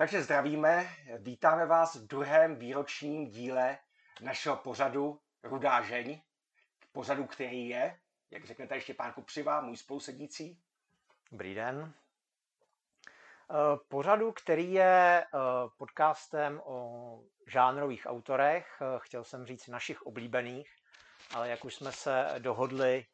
Takže zdravíme, vítáme vás v druhém výročním díle našeho pořadu Rudá žeň, pořadu, který je, jak řeknete ještě pán Kupřiva, můj spolusedící. Dobrý den. Eh, pořadu, který je eh, podcastem o žánrových autorech, eh, chtěl jsem říct našich oblíbených, ale jak už jsme se dohodli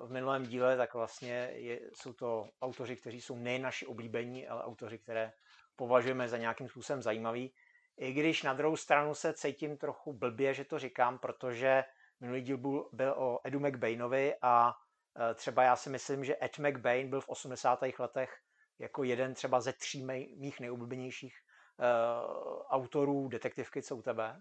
v minulém díle, tak vlastně jsou to autoři, kteří jsou nejen naši oblíbení, ale autoři, které považujeme za nějakým způsobem zajímavý. I když na druhou stranu se cítím trochu blbě, že to říkám, protože minulý díl byl, byl o Edu McBainovi a e, třeba já si myslím, že Ed McBain byl v 80. letech jako jeden třeba ze tří mých nejoblíbenějších uh, autorů detektivky, co u tebe?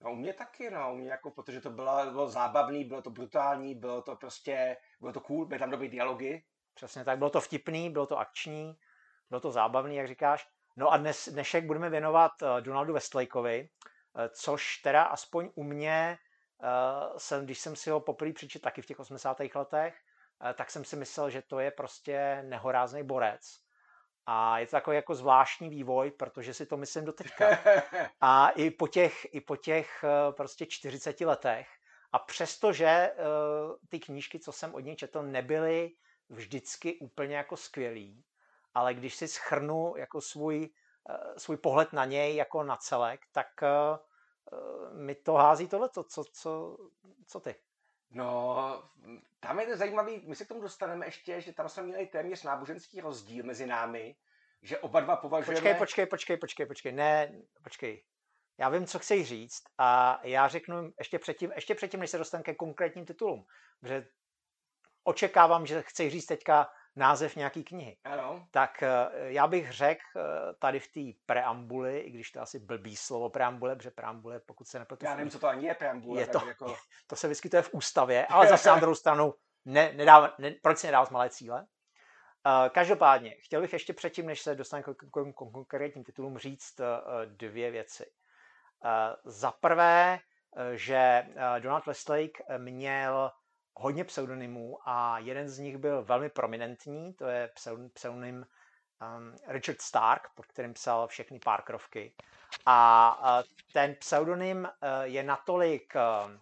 No u mě taky, no, u mě jako, protože to bylo, bylo zábavný, bylo to brutální, bylo to prostě, bylo to cool, byly tam dobré dialogy. Přesně tak, bylo to vtipný, bylo to akční, bylo to zábavný, jak říkáš. No a dnes, dnešek budeme věnovat uh, Donaldu Westlakeovi, uh, což teda aspoň u mě, uh, jsem, když jsem si ho poprvé přečetl taky v těch 80. letech, tak jsem si myslel, že to je prostě nehorázný borec. A je to takový jako zvláštní vývoj, protože si to myslím do teďka. A i po těch, i po těch prostě 40 letech. A přestože ty knížky, co jsem od něj četl, nebyly vždycky úplně jako skvělý, ale když si schrnu jako svůj, eh, svůj pohled na něj jako na celek, tak eh, eh, mi to hází tohle, co, co, co, co ty? No, tam je to zajímavý, my se k tomu dostaneme ještě, že tam jsme měli téměř náboženský rozdíl mezi námi, že oba dva považujeme... Počkej, počkej, počkej, počkej, počkej, ne, počkej. Já vím, co chceš říct a já řeknu ještě předtím, ještě předtím, než se dostanu ke konkrétním titulům, protože očekávám, že chceš říct teďka název nějaký knihy. Ano. Tak eh, já bych řekl eh, tady v té preambuli, i když to je asi blbý slovo preambule, protože preambule, pokud se nepletu... Já nevím, co to ani je preambule. Je to, jako... to se vyskytuje v ústavě, ale zase na druhou stranu, ne, nedává, ne, proč si nedávat malé cíle? Uh, každopádně, chtěl bych ještě předtím, než se dostanu k konkrétním titulům, říct dvě věci. Za prvé, že Donald Westlake měl hodně pseudonymů a jeden z nich byl velmi prominentní, to je pseudonym um, Richard Stark, pod kterým psal všechny Parkerovky. A uh, ten pseudonym uh, je natolik uh,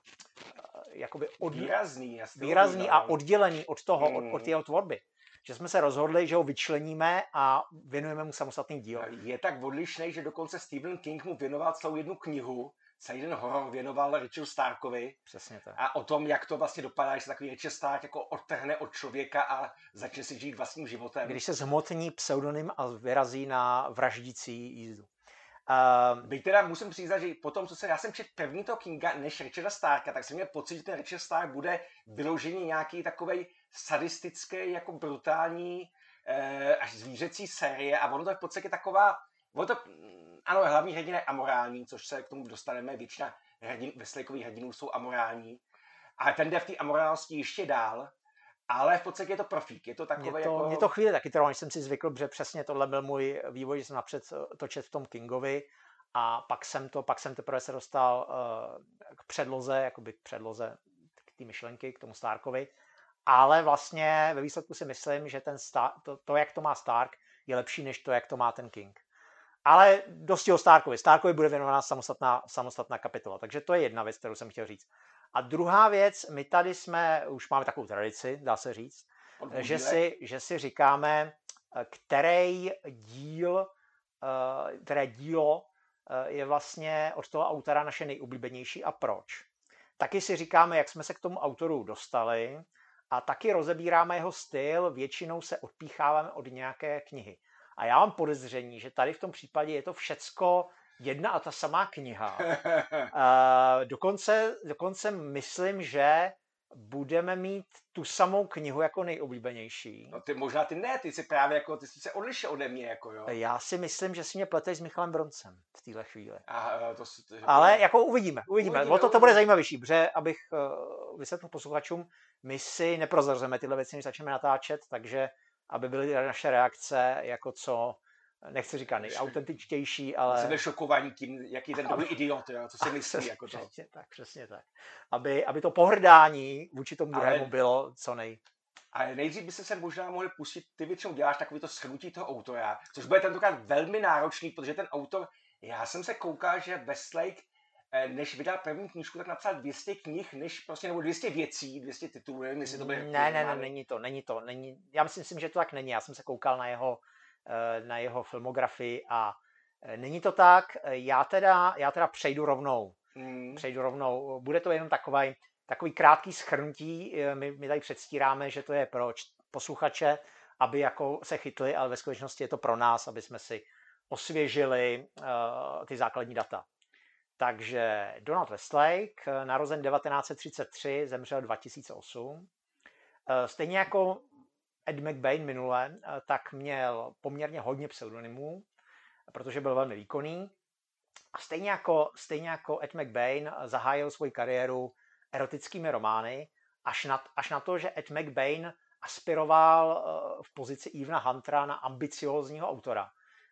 jakoby od... výrazný, výrazný a oddělený od toho, mm. od, od hmm. jeho tvorby že jsme se rozhodli, že ho vyčleníme a věnujeme mu samostatný díl. Je tak odlišný, že dokonce Stephen King mu věnoval celou jednu knihu, celý ten horor věnoval Richardu Starkovi. Přesně tak. A o tom, jak to vlastně dopadá, že se takový Richard Stark jako odtrhne od člověka a začne si žít vlastním životem. Když se zhmotní pseudonym a vyrazí na vraždící jízdu. Uh, Byť teda musím přiznat, že potom, co se, já jsem četl první toho Kinga než Richarda Starka, tak jsem měl pocit, že ten Richard Stark bude vyložený nějaký takovej sadistický, jako brutální, eh, až zvířecí série a ono to je v podstatě taková, ono to ano, hlavní hrdina je amorální, což se k tomu dostaneme, většina hrdin, Westleykových hrdinů jsou amorální. A ten jde v té amorálnosti ještě dál, ale v podstatě je to profík. Je to takové mě to, jako... Mě to chvíli taky trvalo, než jsem si zvykl, že přesně tohle byl můj vývoj, že jsem napřed eh, točet v tom Kingovi a pak jsem to, pak jsem teprve se dostal uh, k předloze, jakoby k předloze k té myšlenky, k tomu Starkovi. Ale vlastně ve výsledku si myslím, že ten Star, to, to, jak to má Stark, je lepší, než to, jak to má ten King. Ale dosti o Starkovi. Starkovi bude věnovaná samostatná, samostatná kapitola. Takže to je jedna věc, kterou jsem chtěl říct. A druhá věc, my tady jsme, už máme takovou tradici, dá se říct, že si, že si říkáme, který díl, eh, které dílo eh, je vlastně od toho autora naše nejoblíbenější a proč. Taky si říkáme, jak jsme se k tomu autoru dostali a taky rozebíráme jeho styl, většinou se odpícháváme od nějaké knihy. A já mám podezření, že tady v tom případě je to všecko jedna a ta samá kniha. Uh, dokonce, dokonce myslím, že budeme mít tu samou knihu jako nejoblíbenější. No ty možná ty ne, ty jsi právě jako, ty jsi se odlišil ode mě, jako jo. Já si myslím, že si mě pleteš s Michalem Broncem v téhle chvíli. A, to, to, Ale jako uvidíme, uvidíme. uvidíme o to, to bude zajímavější, protože abych uh, vysvětlil posluchačům, my si neprozrazujeme tyhle věci, než začneme natáčet, takže aby byly naše reakce jako co, nechci říkat nejautentičtější, ale... Jsme šokovaní tím, jaký ten druhý idiot, jo, co si myslí. Jako to. Přesně tak, přesně tak. Aby, aby to pohrdání vůči tomu druhému ale... bylo co nej... Ale nejdřív byste se možná mohli pustit, ty většinou děláš takový to shrnutí toho autora, což bude tentokrát velmi náročný, protože ten autor, já jsem se koukal, že Westlake než vydal první knížku, tak napsal 200 knih, než prostě, nebo 200 věcí, 200 titulů, nevím, jestli to bude... Ne, ne, ne, není to, není to, není, já myslím, myslím, že to tak není, já jsem se koukal na jeho, eh, na jeho filmografii a eh, není to tak, já teda, já teda přejdu rovnou, hmm. přejdu rovnou, bude to jenom takový, takový krátký schrnutí, my, my tady předstíráme, že to je pro posluchače, aby jako se chytli, ale ve skutečnosti je to pro nás, aby jsme si osvěžili uh, ty základní data. Takže Donald Westlake, eh, narozen 1933, zemřel 2008. Eh, stejně jako Ed McBain minule, eh, tak měl poměrně hodně pseudonymů, protože byl velmi výkonný. A stejně jako, stejně jako Ed McBain zahájil svoji kariéru erotickými romány, až na, až na to, že Ed McBain aspiroval v pozici Evena Huntera na ambiciózního autora,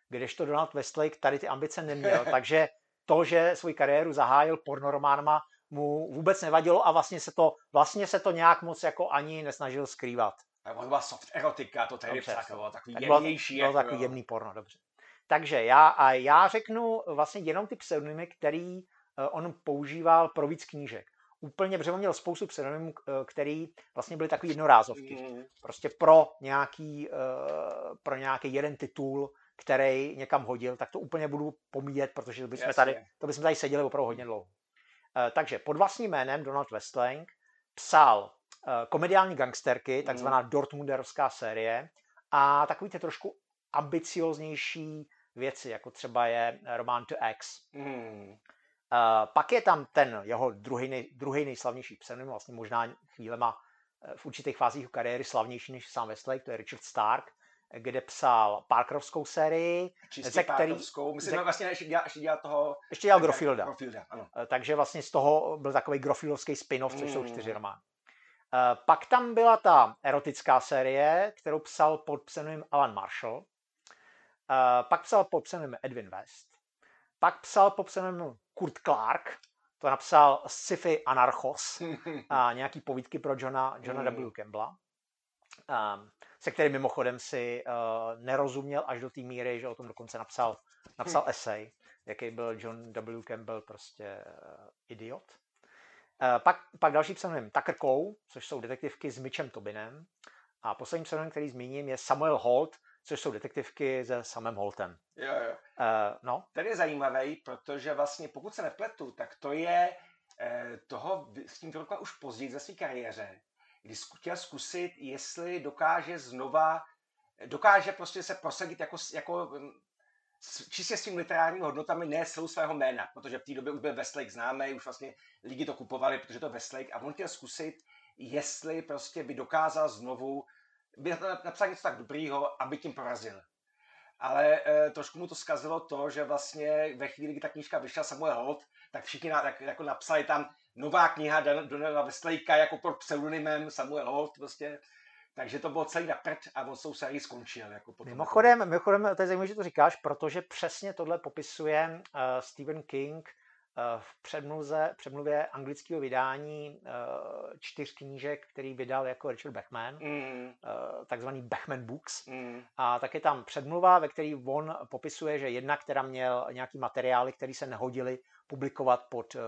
kdežto Donald Westlake tady ty ambice neměl, takže to, že svou kariéru zahájil pornorománama, mu vůbec nevadilo a vlastně se to, vlastně se to nějak moc jako ani nesnažil skrývat. To byla soft erotika, to tady dobře, bylo takový tak jemnější. Bylo, bylo takový jemný porno, dobře. Takže já, a já řeknu vlastně jenom ty pseudonymy, který uh, on používal pro víc knížek. Úplně, protože on měl spoustu pseudonymů, uh, který vlastně byly takový jednorázovky. Mm. Prostě pro nějaký, uh, pro nějaký jeden titul který někam hodil, tak to úplně budu pomíjet, protože to bychom, tady, to bychom tady seděli opravdu hodně dlouho. Eh, takže pod vlastním jménem Donald Westling psal eh, komediální gangsterky, mhm. takzvaná mm. Dortmunderovská série, a takový ty trošku ambicioznější věci, jako třeba je román To X. Mm. Pak je tam ten jeho druhý, nej, druhý nejslavnější pseudonym, vlastně možná chvílema v určitých fázích kariéry slavnější než sám Westlake, to je Richard Stark, kde psal Parkerovskou sérii. Čistě ze který, Parkerovskou. Myslím, že vlastně ještě dělal, ještě dělal toho... Ještě dělal Grofielda. Grofielda ano. Eh, takže vlastně z toho byl takový Grofieldovský spin-off, což mm. jsou čtyři romány. Eh, pak tam byla ta erotická série, kterou psal pod pseudonymem Alan Marshall. Eh, pak psal pod pseudonymem Edwin West. Pak psal pod pseudonymem Kurt Clark, to napsal Sci-fi Anarchos, a nějaký povídky pro Johna, Johna mm. W. Campbella. Um, se kterým mimochodem si uh, nerozuměl až do té míry, že o tom dokonce napsal, napsal esej, jaký byl John W. Campbell prostě uh, idiot. Uh, pak, pak další pseudonym Tucker Cole, což jsou detektivky s Mitchem Tobinem. A poslední pseudonym, který zmíním, je Samuel Holt, což jsou detektivky se samým Holtem. Jo, jo. Uh, no. Ten je zajímavý, protože vlastně, pokud se nepletu, tak to je toho s tím vyrokla už později ze své kariéře, kdy chtěl zkusit, jestli dokáže znova, dokáže prostě se prosadit jako, jako mm, čistě s tím literárními hodnotami, ne celou svého jména, protože v té době už byl Westlake známý, už vlastně lidi to kupovali, protože to Westlake a on chtěl zkusit, jestli prostě by dokázal znovu by napsat něco tak dobrýho, aby tím porazil. Ale e, trošku mu to zkazilo to, že vlastně ve chvíli, kdy ta knížka vyšla Samuel Holt, tak všichni na, tak, jako napsali tam nová kniha Donela Westlakea jako pod pseudonymem Samuel Holt prostě. Takže to bylo celý na prd a on s tou skončil. Jako potom mimochodem, mimochodem, to je zajímavé, že to říkáš, protože přesně tohle popisuje uh, Stephen King uh, v předmluze, předmluvě anglického vydání uh, čtyř knížek, který vydal jako Richard Bachman, mm. uh, takzvaný Bachman Books. Mm. A tak je tam předmluva, ve který on popisuje, že jedna, která měl nějaký materiály, které se nehodily publikovat pod uh,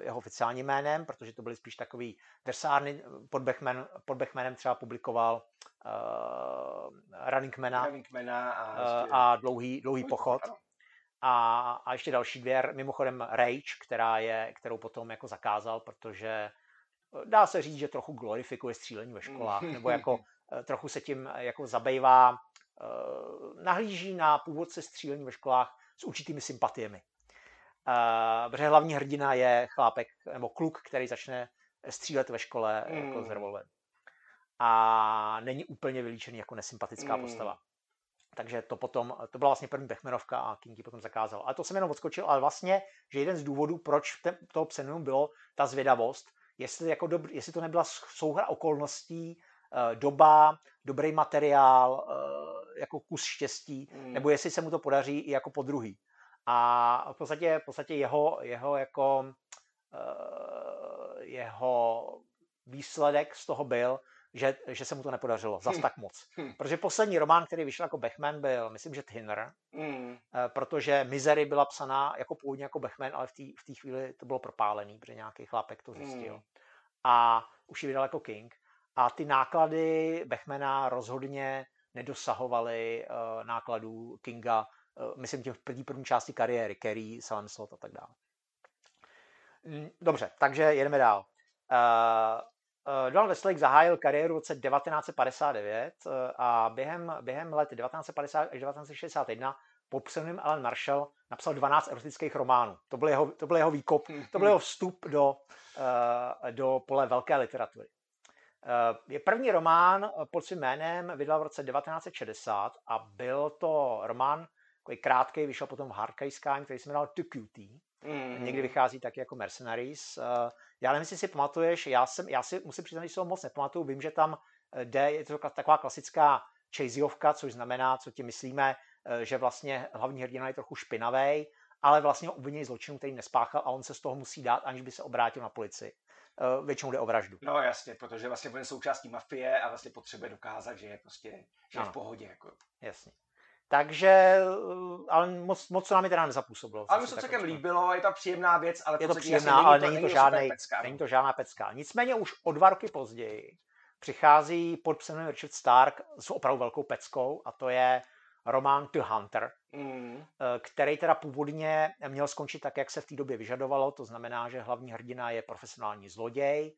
jeho oficiálním jménem, protože to byly spíš takový versárny. Pod, Bechman, pod Bechmanem třeba publikoval uh, Running Mana, Running Mana a, a dlouhý, dlouhý pochod. A, a ještě další dvě, mimochodem Rage, která je, kterou potom jako zakázal, protože dá se říct, že trochu glorifikuje střílení ve školách, nebo jako trochu se tím jako zabývá, nahlíží na původce střílení ve školách s určitými sympatiemi. Uh, protože hlavní hrdina je chlápek nebo kluk, který začne střílet ve škole mm. jako z revolveru. A není úplně vylíčený jako nesympatická mm. postava. Takže to potom, to byla vlastně první Bechmenovka a King potom zakázal. Ale to jsem jenom odskočil, ale vlastně, že jeden z důvodů, proč ten, toho pseudonymu bylo ta zvědavost, jestli, jako dob, jestli to nebyla souhra okolností, uh, doba, dobrý materiál, uh, jako kus štěstí, mm. nebo jestli se mu to podaří i jako po druhý. A v podstatě, v podstatě jeho, jeho jako uh, jeho výsledek z toho byl, že, že se mu to nepodařilo zas Hm. tak moc. Hm. Protože poslední román, který vyšel jako Bechman, byl, myslím, že Thinner, Mm. eh, protože Misery byla psaná jako původně jako Bechman, ale v té v chvíli to bylo propálený, protože nějaký chlapek to zjistil. Mm. A už ji vydal jako King. A ty náklady Bechmana rozhodně nedosahovaly uh, nákladů Kinga, myslím tím v první, první části kariéry, Kerry, Salem Slot a tak dále. Mm, Dobře, takže jedeme dál. Uh, Donald Westlake zahájil kariéru v roce 1959 uh, a během, během let 1950 až 1961 pod pseudonymem Alan Marshall napsal 12 erotických románů. To byl jeho, to byl jeho výkop, to byl jeho vstup do, uh, do pole velké literatury. Uh, je první román pod svým jménem vydal v roce 1960 a byl to román takový krátký, vyšel potom v hardcase který se jmenoval To Cutie. Mm. Někdy vychází taky jako Mercenaries. Uh, já nevím, jestli si pamatuješ, já, jsem, já si musím přiznat, že si ho moc nepamatuju. Vím, že tam eh, jde, je to taková klasická chaseovka, což znamená, co ti myslíme, eh, že vlastně hlavní hrdina je trochu špinavý, ale vlastně ho obvinějí zločinu, který nespáchal a on se z toho musí dát, aniž by se obrátil na policii. Eh, Většinou jde o vraždu. No jasně, protože vlastně on je součástí mafie a vlastně potřebuje dokázat, že je prostě že je v pohodě. Jako. Jasně. Takže, eh, ale moc, moc to nám teda nezapůsobilo. Ale mi se to celkem líbilo, je to příjemná věc, ale Je to příjemná, ale není to, super žádný, pecka, není no. to žádná pecka. Nicméně už o dva roky později přichází pod pseudonymem Richard Stark s opravdu velkou peckou a to je román The Hunter, Mm. eh, který teda původně měl skončit tak, jak se v té době vyžadovalo, to znamená, že hlavní hrdina je profesionální zloděj,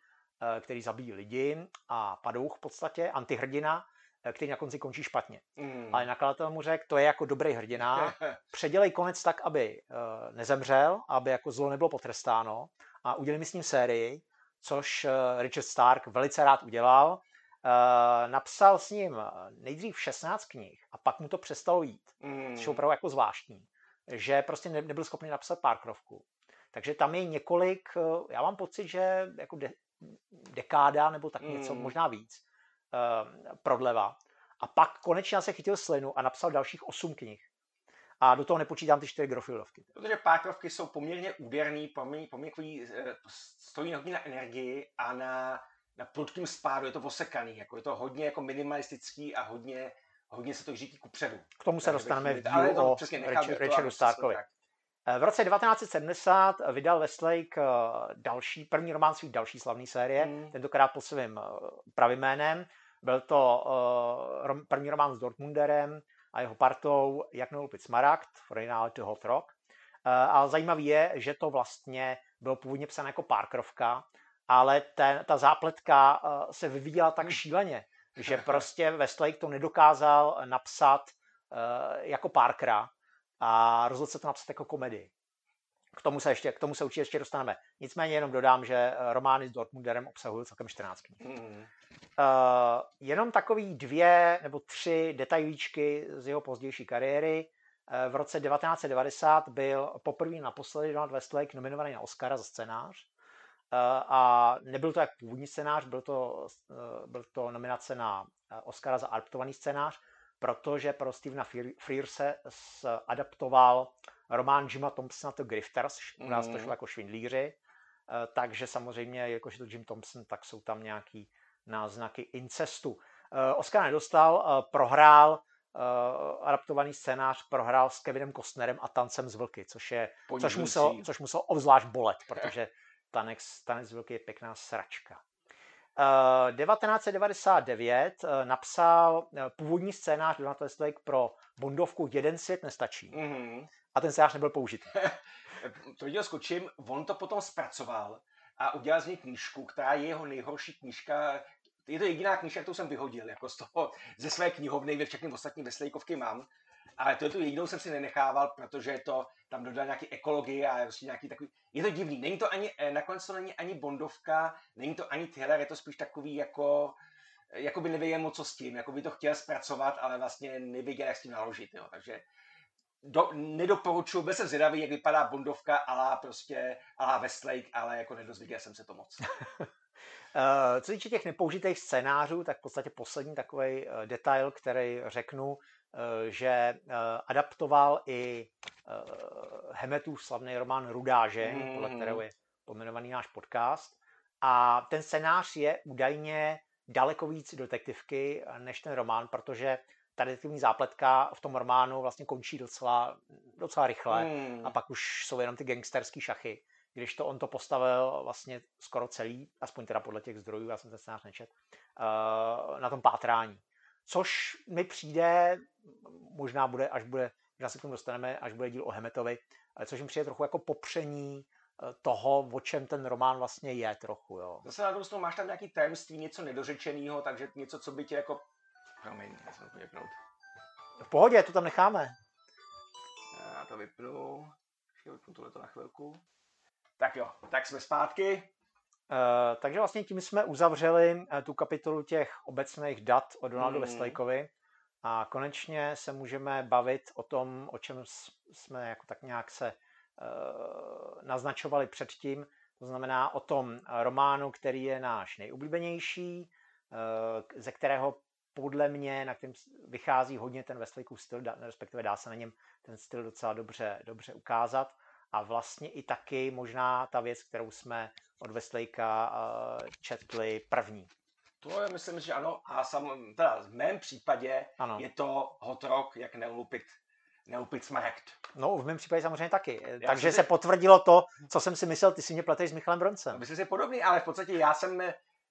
eh, který zabíjí lidi a padouch v podstatě, antihrdina, který na konci končí špatně. Mm. Ale nakladatel mu řekl, to je jako dobrý hrdina, předělej konec tak, aby uh, nezemřel, aby jako zlo nebylo potrestáno a udělali mi s ním sérii, což uh, Richard Stark velice rád udělal. Napsal s ním eh, nejdřív 16 knih a pak mu to přestalo jít, mm. což je opravdu jako zvláštní, že prostě ne, nebyl schopný napsat párkrovku. Takže tam je několik, já mám pocit, že jako de, dekáda nebo tak něco, Mm. možná víc, prodleva. A pak konečně se chytil slinu a napsal dalších 8 knih. A do toho nepočítám ty čtyři Grofieldovky. Protože pákrovky jsou poměrně úderný, poměrně, poměrně eh, stojí hodně na energii a na, na prudkým spádu, je to osekaný, jako je to hodně jako minimalistický a hodně, hodně se to řídí kupředu. K tomu se Takže dostaneme v dílu o Richardu Starkovi. Eh, V roce 1970 vydal Westlake eh, další, první román svý další slavné série, Mm. tentokrát pod svým eh, pravým jménem. Byl to rom- první román s Dortmunderem a jeho partou Jak neulpit smaragd, v originále The Hot Rock. Eh, Ale zajímavé je, že to vlastně bylo původně psané jako párkrovka, ale ten, ta zápletka eh, se vyvíjela tak Hmm. šíleně, že prostě Westlake to nedokázal napsat eh, jako Parkera a rozhodl se to napsat jako komedii. K tomu se, ještě, k tomu se určitě ještě dostaneme. Nicméně jenom dodám, že romány s Dortmunderem obsahují celkem 14 knih. Mm. Uh, jenom takový dvě nebo tři detailíčky z jeho pozdější kariéry. Uh, v roce 1990 byl poprvé naposledy Donald Westlake nominovaný na Oscara za scénář. Uh, a nebyl to jak původní scénář, byl to, byl to nominace na Oscara za adaptovaný scénář, protože pro Stevena Frear- Frearse adaptoval román Jima Thompsona The Grifters, u nás to šlo jako švindlíři, takže samozřejmě, jakože to Jim Thompson, tak jsou tam nějaký náznaky incestu. Uh, Oscar nedostal, uh, prohrál uh, adaptovaný scénář, prohrál s Kevinem Costnerem a Tancem z vlky, což, je, což, musel, což musel obzvlášť bolet, protože tanec, tanec z vlky je pěkná sračka. Uh, 1999 uh, napsal původní scénář Donald Westlake pro Bondovku Jeden svět nestačí. Mm. A ten scénář nebyl použit. To viděl skočím, on to potom zpracoval a udělal z něj knížku, která je jeho nejhorší knížka. Je to jediná knížka, kterou jsem vyhodil, jako z toho, ze své knihovny, ve všechny ostatní veslejkovky mám. Ale to je tu jedinou jsem si nenechával, protože to tam dodal nějaký ekologii a prostě nějaký takový... Je to divný, není to ani, eh, nakonec to není ani Bondovka, není to ani thriller, je to spíš takový jako jako by nevěděl moc co s tím, jako by to chtěl zpracovat, ale vlastně nevěděl, jak s tím naložit, jo. takže do, nedoporučuji, byl jsem zvědavý, jak vypadá Bondovka alá prostě, alá Westlake, ale jako nedozvěděl jsem se to moc. Uh, co týče těch nepoužitých scénářů, tak v podstatě poslední takový uh, detail, který řeknu, uh, že adaptoval i Hemetův slavný román Rudáže, Mhm. podle kterého je pojmenovaný náš podcast. A ten scénář je údajně daleko víc detektivky než ten román, protože ta detektivní zápletka v tom románu vlastně končí docela, docela rychle hmm. a pak už jsou jenom ty gangsterské šachy. Když to on to postavil vlastně skoro celý, aspoň teda podle těch zdrojů, já jsem ten scénář nečet, uh, na tom pátrání. Což mi přijde, možná bude, až bude, možná se k tomu dostaneme, až bude díl o Hemetovi, ale což mi přijde trochu jako popření eh, toho, o čem ten román vlastně je trochu. Jo. Zase na druhou máš tam nějaký tajemství, něco nedořečeného, takže něco, co by tě jako Já jsem vypnout. V pohodě, to tam necháme. Já to vypnu. Vypnu tohleto na chvilku. Tak jo, tak jsme zpátky. Uh, takže vlastně tím jsme uzavřeli uh, tu kapitolu těch obecných dat o Donaldu hmm. Westlejkovi a konečně se můžeme bavit o tom, o čem jsme jako tak nějak se uh, naznačovali předtím, to znamená o tom románu, který je náš nejoblíbenější, ze kterého podle mě, na kterém vychází hodně ten Westlakův styl, respektive dá se na něm ten styl docela dobře, dobře ukázat. A vlastně i taky možná ta věc, kterou jsme od Westlakea uh, četli první. To je, myslím, že ano. A sam, teda v mém případě ano. je to hot rock, jak neulupit neupit smaragd. No, v mém případě samozřejmě taky. Já Takže se si... potvrdilo to, co jsem si myslel, ty si mě pleteš s Michalem Broncem. Myslím si podobný, ale v podstatě já jsem,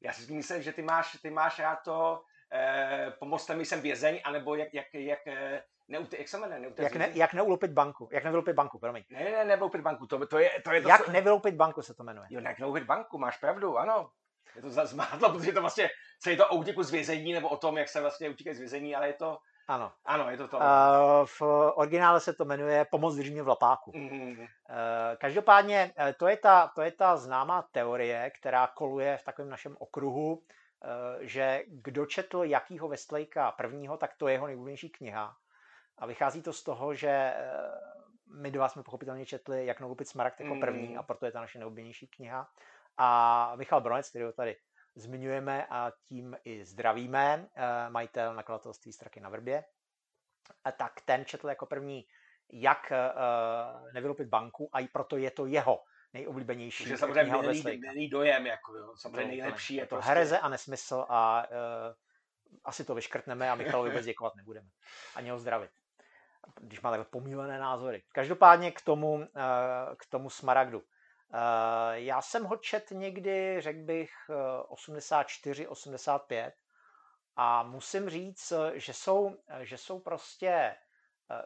já si myslím, že ty máš, ty máš rád to eh, pomozte mi jsem vězeň, anebo jak, jak, jak eh, Neute, jak se jmenuje? Neute, jak, ne, jak neulupit banku. Jak nevyloupit banku, promiň. Ne, ne, nevyloupit banku. To, to je, to je to, jak co... nevyloupit banku se to jmenuje. Jo, jak nevyloupit banku, máš pravdu, ano. Je to zmátlo, protože to vlastně, co je to o útěku z vězení, nebo o tom, jak se vlastně utíkají z vězení, ale je to, ano. Ano, je to to. Uh, v originále se to jmenuje Pomoc drží v lapáku. Mm-hmm. Uh, každopádně to je, ta, to je ta známá teorie, která koluje v takovém našem okruhu, že kdo četl jakýho Westlakea prvního, tak to je jeho nejoblíbenější kniha. A vychází to z toho, že eh, my dva jsme pochopitelně četli Jak nakoupit smaragd jako první a proto je to naše nejoblíbenější kniha. A Michal Bronec, který ho tady zmiňujeme a tím i zdravíme, eh, majitel nakladatelství Straky na Vrbě, tak ten četl jako první jak nevylopit banku a i proto je to jeho nejoblíbenější. Že samozřejmě milý, milý dojem, jako jo, samozřejmě to, nejlepší je to prostě... hereze a nesmysl a uh, asi to vyškrtneme a Michalovi vůbec děkovat nebudeme. Ani ho zdravit. Když má takhle pomílené názory. Každopádně k tomu, uh, k tomu Smaragdu. Uh, já jsem ho čet někdy, řekl bych, 84, 85 a musím říct, že jsou, že jsou prostě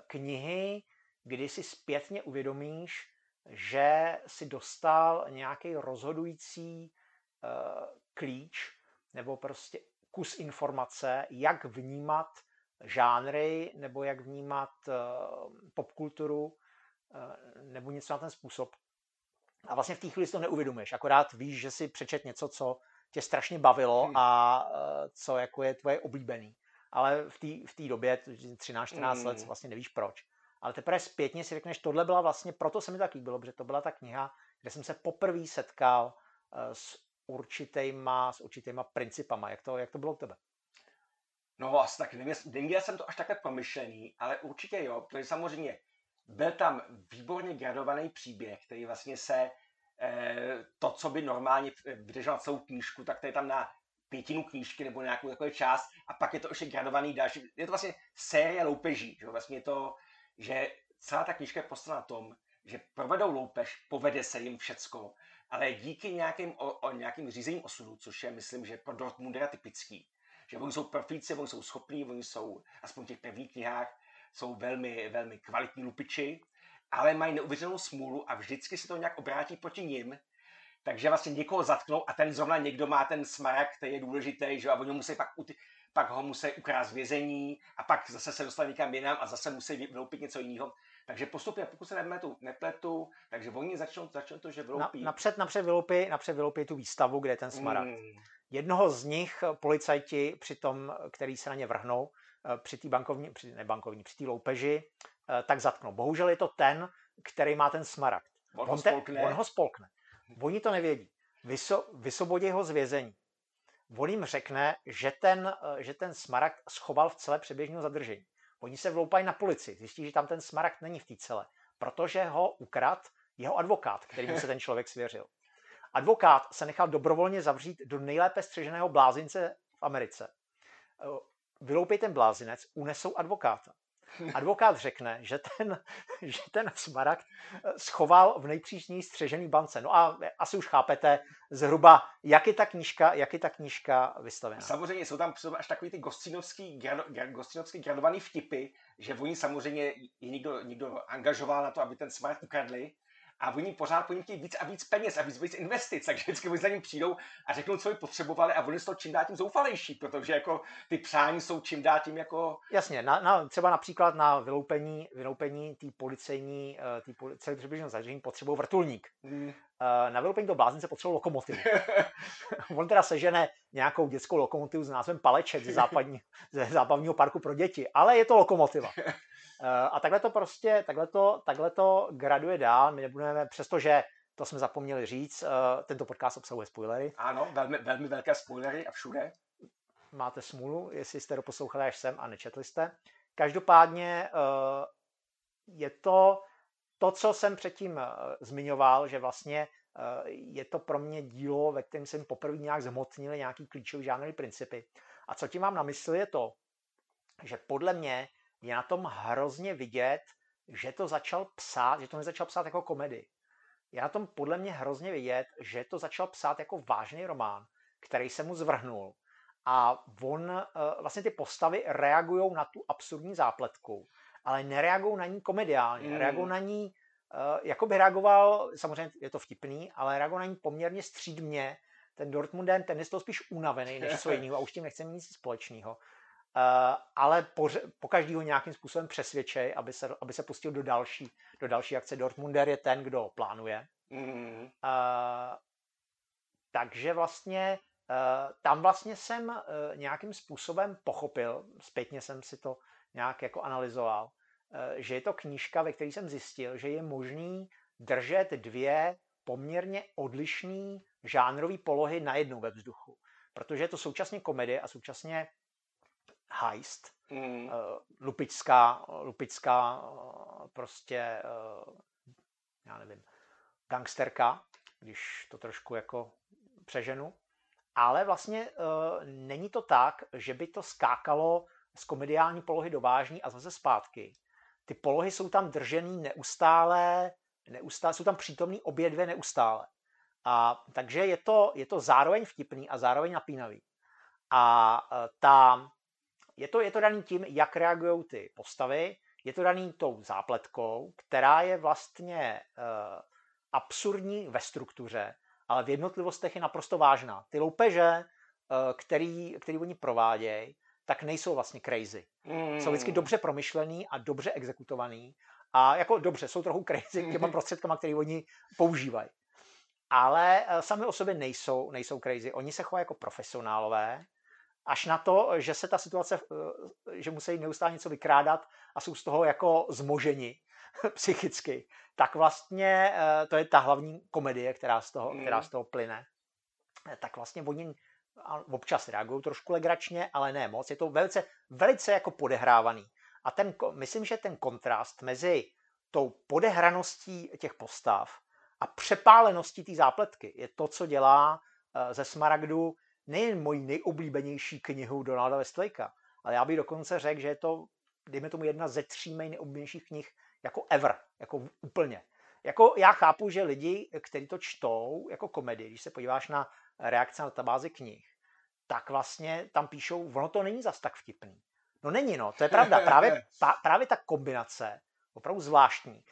knihy, kdy si zpětně uvědomíš, že si dostal nějaký rozhodující uh, klíč nebo prostě kus informace, jak vnímat žánry nebo jak vnímat uh, popkulturu uh, nebo něco na ten způsob. A vlastně v té chvíli si to neuvědomuješ, akorát víš, že si přečet něco, co tě strašně bavilo hmm. a co jako je tvoje oblíbený. Ale v té v době, 13-14 hmm. let, vlastně nevíš proč ale teprve zpětně si řekneš, tohle byla vlastně, proto se mi tak líbilo, protože to byla ta kniha, kde jsem se poprvé setkal eh, s určitýma, s určitýma principama. Jak to, jak to bylo u tebe? No asi tak nevím, neměl jsem to až takhle promyšlený, ale určitě jo, protože samozřejmě byl tam výborně gradovaný příběh, který vlastně se eh, to, co by normálně vydržel celou knížku, tak to je tam na pětinu knížky nebo nějakou takovou část a pak je to ještě gradovaný další. Je to vlastně série loupeží, že vlastně je to že celá ta knížka je postavena na tom, že provedou loupež, povede se jim všecko, ale díky nějakým, o, o nějakým řízením osudu, což je, myslím, že pro Dortmundera typický, že oni jsou profíci, oni jsou schopní, oni jsou, aspoň v těch prvních knihách, jsou velmi, velmi kvalitní lupiči, ale mají neuvěřitelnou smůlu a vždycky se to nějak obrátí proti nim, takže vlastně někoho zatknou a ten zrovna někdo má ten smarag, který je důležitý, že a oni musí pak pak ho musí ukrást vězení a pak zase se dostat někam jinam a zase musí vyloupit něco jiného. Takže postupně, pokud se nepletu, nepletu takže oni začnou, začnou to, že vyloupí. Na, napřed, napřed, vyloupí, napřed vyloupí tu výstavu, kde je ten smaragd. Mm. Jednoho z nich policajti při tom, který se na ně vrhnou, eh, při té bankovní, při, ne bankovní, při té loupeži, eh, tak zatknou. Bohužel je to ten, který má ten smaragd. On, on ho spolkne. on ho spolkne. Oni to nevědí. Vyso, vysvobodí ho z vězení on jim řekne, že ten, eh, že ten smaragd schoval v celé přeběžného zadržení. Oni se vloupají na policii, zjistí, že tam ten smaragd není v té celé, protože ho ukrad jeho advokát, kterým se ten člověk svěřil. Advokát se nechal dobrovolně zavřít do nejlépe střeženého blázince v v Americe. Eh, vyloupí ten blázinec, unesou advokáta. Advokát řekne, že ten, že ten smaragd eh, schoval v nejpřísněji střežený bance. No a asi už chápete zhruba, jak je ta knížka, jak je ta knížka vystavená. Samozřejmě jsou tam až takový ty gostinovský, gostinovský gradovaný vtipy, že oni samozřejmě je někdo, někdo angažoval na to, aby ten smaragd ukradli a oni pořád po chtějí víc a víc peněz a víc, víc investic, takže vždycky oni za ním přijdou a řeknou, co by potřebovali a oni jsou čím dál tím zoufalejší, protože jako ty přání jsou čím dál tím jako... Jasně, na, na, třeba například na vyloupení, vyloupení té policejní, eh, tý policejní přibližného zařízení potřebují vrtulník. Hmm. Eh, na vyloupení toho blázence potřebují lokomotivu. On teda sežene nějakou dětskou lokomotivu s názvem Paleček ze, západní, ze zábavního parku pro děti, ale je to lokomotiva. Eh, a takhle to prostě, takhle to, takhle to graduje dál. My nebudeme, přestože to jsme zapomněli říct, eh, tento podcast obsahuje spoilery. Ano, velmi, velmi velké spoilery a všude. Máte smůlu, jestli jste doposlouchali až sem a nečetli jste. Každopádně je to to, co jsem předtím zmiňoval, že vlastně je to pro mě dílo, ve kterém jsem poprvé nějak zhmotnil nějaký klíčový žánrový principy. A co tím mám na mysli je to, že podle mě je na tom hrozně vidět, že to začal psát, že to nezačal psát jako komedii. Je na tom podle mě hrozně vidět, že to začal psát jako vážný román, který se mu zvrhnul. A on, eh, vlastně ty postavy reagují na tu absurdní zápletku, ale nereagují na ní komediálně. Mm. Reagují na ní, eh, jako by reagoval, samozřejmě je to vtipný, ale reagují na ní poměrně střídmě. Ten Dortmunden, ten je to spíš unavený než co jiného a už tím nechce nic společného. Uh, ale po, po každý ho nějakým způsobem přesvědčej, aby se, aby se pustil do další, do další akce. Dortmunder je ten, kdo plánuje. Mm. Uh, takže vlastně uh, tam vlastně jsem uh, nějakým způsobem pochopil, zpětně jsem si to nějak jako analyzoval, uh, že je to knížka, ve které jsem zjistil, že je možný držet dvě poměrně odlišné žánrové polohy na jednou ve vzduchu. Protože je to současně komedie a současně heist. Mm. Uh, lupická, lupická uh, prostě, já nevím, gangsterka, když to trošku jako přeženu. Ale vlastně není to tak, že by to skákalo z komediální polohy do vážní a zase zpátky. Ty polohy jsou tam držený neustále, neustále jsou tam přítomný obě dvě neustále. A takže je to, je to zároveň vtipný a zároveň napínavý. A ta, je to, je to daný tím, jak reagují ty postavy, je to daný tou zápletkou, která je vlastně uh, absurdní ve struktuře, ale v jednotlivostech je naprosto vážná. Ty loupeže, uh, který, který oni provádějí, tak nejsou vlastně crazy. Mm. Jsou vždycky dobře promyšlený a dobře exekutovaný. A jako dobře, jsou trochu crazy těma prostředkama, které oni používají. Ale uh, sami o sobě nejsou, nejsou crazy. Oni se chovají jako profesionálové, až na to, že se ta situace, eh, že musí neustále něco vykrádat a jsou z toho jako zmoženi psychicky, tak vlastně eh, to je ta hlavní komedie, která z toho, mm. která z toho plyne. Eh, tak vlastně oni občas reagují trošku legračně, ale ne moc. Je to velice, velice jako podehrávaný. A ten, myslím, že ten kontrast mezi tou podehraností těch postav a přepáleností té zápletky je to, co dělá ze Smaragdu nejen mojí nejoblíbenější knihu Donalda Westlakea, ale já bych dokonce řekl, že je to, dejme tomu, jedna ze tří nejoblíbenějších knih jako ever, jako úplně. Jako já chápu, že lidi, kteří to čtou jako komedii, když se podíváš na reakce na tabázy knih, tak vlastně tam píšou, ono to není zas tak vtipný. No není, no, to je pravda. Právě, právě ta kombinace, opravdu zvláštní.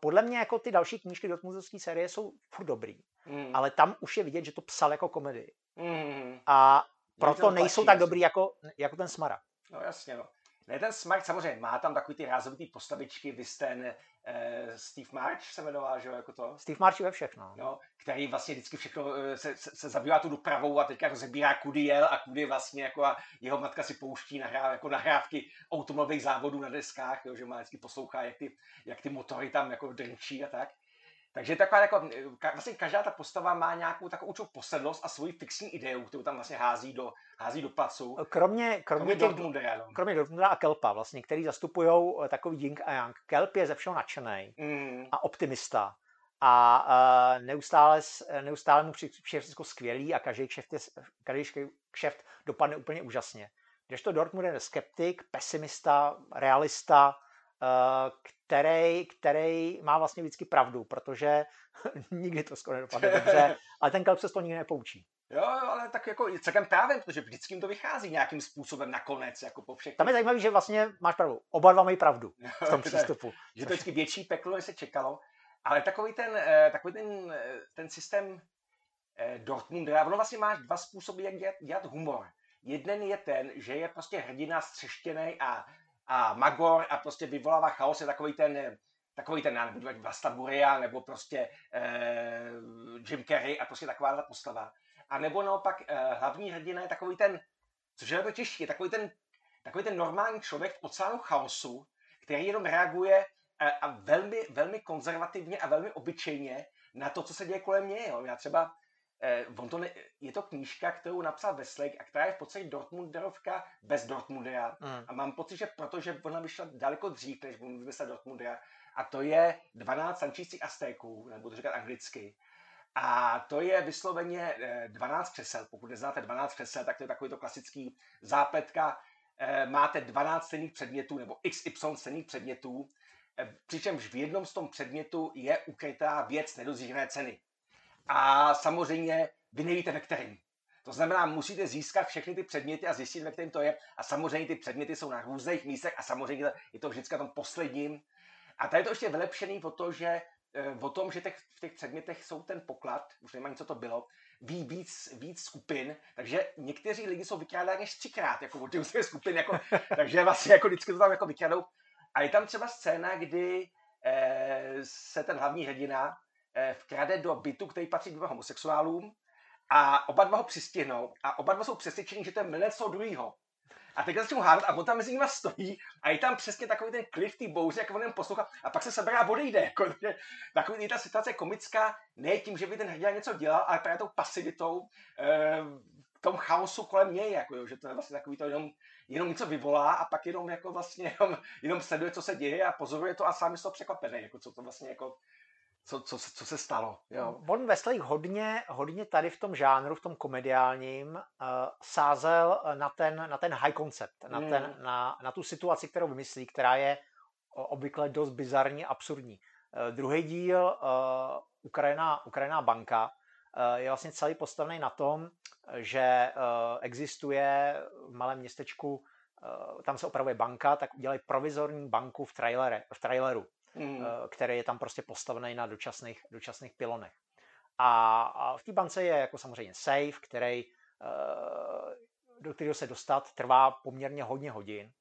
Podle mě jako ty další knížky do série jsou furt dobrý, mm. ale tam už je vidět, že to psal jako komedii. Mm. A proto nejsou tak dobrý jako, jako ten Smara. No jasně, no. Ne, ten Smart samozřejmě má tam takový ty rázovitý postavičky, vy ten eh, Steve March se jmenoval, že jo, jako to? Steve March ve všechno. No, který vlastně vždycky všechno eh, se, se, se zabývá tu dopravou a teďka rozebírá kudy jel a kudy vlastně jako a jeho matka si pouští nahrá, jako nahrávky automobilových závodů na deskách, jo, že má vždycky poslouchá, jak ty, jak ty motory tam jako drnčí a tak. Takže taková jako, vlastně každá ta postava má nějakou takovou určitou posedlost a svoji fixní ideu, kterou tam vlastně hází do, hází do placu. Kromě, kromě, kromě Dortmundera, no. kromě Dortmundera a Kelpa vlastně, který zastupují eh, takový Ying a Yang. Kelp je ze všeho nadšený mm. a optimista a uh, neustále, neustále mu přijde všechno skvělý a každý kšeft je, každý kšeft dopadne úplně úžasně. Když to Dortmund je skeptik, pesimista, realista, eh, který, který má vlastně vždycky pravdu, protože nikdy to skoro nedopadne dobře, ale ten klub se z toho nikdy nepoučí. Jo, ale tak jako celkem právě, protože vždycky jim to vychází nějakým způsobem nakonec, jako po všech. Tam je zajímavé, že vlastně máš pravdu. Oba dva mají pravdu v tom přístupu. že to je vždycky větší peklo, než se čekalo. Ale takový ten, eh, takový ten, eh, ten systém Dortmunda, ono vlastně máš dva způsoby, jak dělat, dělat humor. Jeden je ten, že je prostě hrdina střeštěný a, a magor a prostě vyvolává chaos, je takový ten, takový ten, já nevím, Buria, nebo prostě eh, Jim Carrey a prostě taková ta postava. A nebo naopak eh, hlavní hrdina je takový ten, což je to těžší, je takový ten, takový ten normální člověk v oceánu chaosu, který jenom reaguje eh, a velmi, velmi konzervativně a velmi obyčejně na to, co se děje kolem něj. Jo. Já třeba eh, on to ne, je to knížka, kterou napsal Westlake a která je v podstatě Dortmunderovka bez Dortmundera. Mm. A mám pocit, že protože ona vyšla daleko dřív, než on vymyslel Dortmundera. A to je 12 sančících Aztéků, nebo to říkat anglicky. A to je vysloveně 12 eh, křesel. Pokud neznáte 12 křesel, tak to je takový to klasický zápletka. Eh, máte 12 cených předmětů nebo XY cených předmětů, eh, přičemž v jednom z tom předmětu je ukrytá věc nedozírné ceny. A samozřejmě vy nevíte, ve kterým. To znamená, musíte získat všechny ty předměty a zjistit, ve kterém to je. A samozřejmě ty předměty jsou na různých místech a samozřejmě je to vždycky na tom posledním. A tady je to ještě vylepšený o to, že eh, o tom, že těch, v těch předmětech jsou ten poklad, už nevím co to bylo, ví víc, víc skupin, takže někteří lidi jsou vykrádáni až třikrát, jako od těch skupin, jako, takže vlastně jako vždycky to tam jako vykradou. A je tam třeba scéna, kdy eh, se ten hlavní hrdina vkrade do bytu, který patří dvěma homosexuálům a oba dva ho přistihnou a oba dva jsou přesvědčení, že to je milenec toho druhého. A teď začnou hádat a on tam mezi nimi stojí a je tam přesně takový ten klif té bouře, jak on jen poslouchá a pak se sebere a odejde. Jako, takový je ta situace komická, ne tím, že by ten hrdina něco dělal, ale právě tou pasivitou, e, tom chaosu kolem něj, jako, jo, že to je vlastně takový to jenom, jenom něco vyvolá a pak jenom jako vlastně jenom, jenom sleduje, co se děje a pozoruje to a sám je to překvapený, jako co to vlastně jako co, co, co se stalo. Jo. Von Westlake hodně, hodně tady v tom žánru, v tom komediálním, uh, sázel na ten, na ten high concept, na, mm. ten, na, na tu situaci, kterou vymyslí, která je obvykle dost bizarní, absurdní. Uh, druhý díl, uh, Ukrajina, Ukrajina banka, uh, je vlastně celý postavený na tom, že uh, existuje v malém městečku, uh, tam se opravuje banka, tak udělají provizorní banku v, trailere, v traileru mm. který je tam prostě postavený na dočasných, dočasných pilonech. A, a v té bance je jako samozřejmě safe, který, eh, do kterého se dostat trvá poměrně hodně hodin.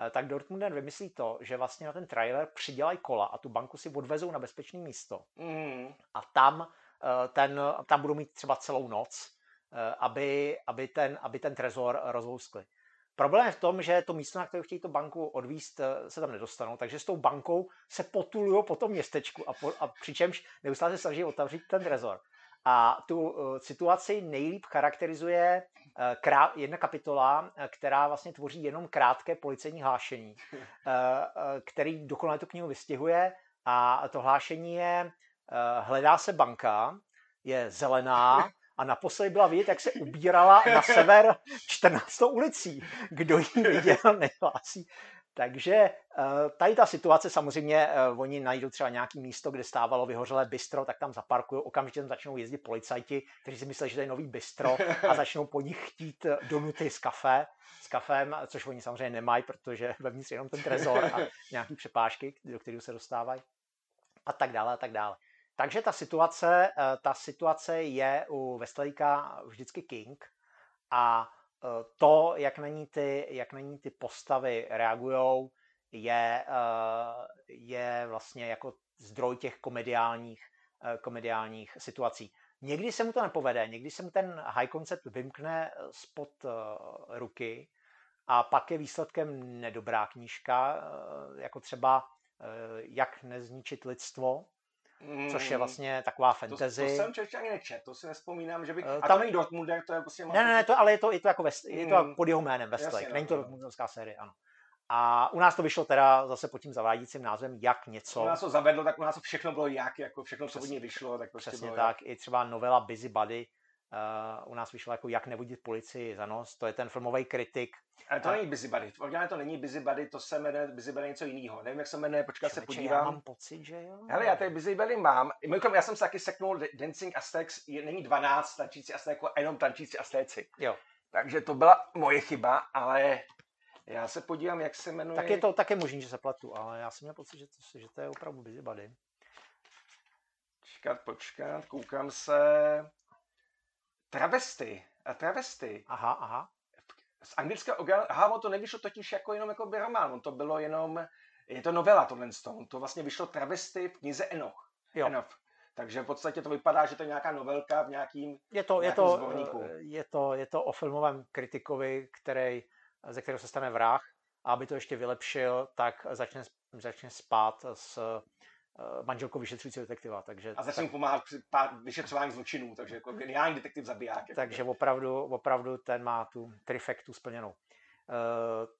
Eh, tak Dortmunden vymyslí to, že vlastně na ten trailer přidělají kola a tu banku si odvezou na bezpečné místo. Mm. A tam, ten, tam budou mít třeba celou noc, aby, aby, ten, aby ten trezor rozlouskli. Problém je v tom, že to místo, na které chtějí to banku odvíst, eh, se tam nedostanou, takže s tou bankou se potulují po tom městečku a, po, a přičemž neustále se snaží otevřít ten trezor. A tu uh, situaci nejlíp charakterizuje uh, krá- jedna kapitola, uh, která vlastně tvoří jenom krátké policejní hlášení, uh, uh, který dokonale tu knihu vystihuje a to hlášení je uh, hledá se banka, je zelená, a naposledy byla vidět, jak se ubírala na sever 14. ulicí. Kdo ji viděl, nehlásí. Takže eh, tady ta situace, samozřejmě eh, oni najdou třeba nějaký místo, kde stávalo vyhořelé bistro, tak tam zaparkují, okamžitě tam začnou jezdit policajti, kteří si myslí, že to je nový bistro a začnou po nich chtít donuty z kafe, s kafem, což oni samozřejmě nemají, protože vevnitř je jenom ten trezor a nějaký přepážky, do kterých se dostávají a tak dále a tak dále. Takže ta situace, eh, ta situace je u Westlakea vždycky king a eh, to, jak na ní ty, jak na ní ty postavy reagují, je, eh, je vlastně jako zdroj těch komediálních, komediálních situací. Někdy se mu to nepovede, někdy se mu ten high concept vymkne spod ruky a pak je výsledkem nedobrá knížka, jako třeba Jak nezničit lidstvo, což je vlastně taková fantasy. To, to jsem člověk ani nečet, to si nespomínám, že by... Uh, a to není Dortmunder, to je prostě... Ne, ne, ne, to, ale je to, je to jako West, je to mm. pod jeho jménem Westlake, Jasně, není to no, Dortmunderská série, ano. A u nás to vyšlo teda zase pod tím zavádějícím názvem Jak něco. U nás to zavedlo, tak u nás to všechno bylo jak, jako všechno, co od něj vyšlo. Tak prostě Přesně bylo tak, jak. i třeba novela Busy Buddy, Uh, u nás vyšlo jako Jak nevodit policii za nos, to je ten filmový kritik. Ale to a... není Busybody, originálně to není Busybody, to se jmenuje Busybody něco jiného. Nevím, jak se jmenuje, počkat se podívám. Já mám pocit, že jo. Hele, já tady Busybody mám. Mimochodem, já jsem se taky seknul Dancing Aztecs, je, není 12 tančící Aztéci, a jenom tančící Aztéci. Jo. Takže to byla moje chyba, ale já se podívám, jak se jmenuje. Tak je to také možné, že se platu, ale já jsem měl pocit, že to, že to je opravdu Busybody. Počkat, počkat, koukám se. Travesty. A travesty. Aha, aha. Z anglického aha, to nevyšlo totiž jako jenom jako by román, to bylo jenom, je to novela tohle to, to vlastně vyšlo travesty v knize Enoch. Jo. Enoch. Takže v podstatě to vypadá, že to je nějaká novelka v nějakým je to, je to, je to, je to o filmovém kritikovi, který, ze kterého se stane vrah a aby to ještě vylepšil, tak začne, začne spát s Eh, manželkou vyšetřujícího detektiva. Takže, a začne tak, pomáhat při vyšetřování zločinů, takže jako geniální detektiv zabiják. Jako takže opravdu, opravdu ten má tu trifektu splněnou. Uh,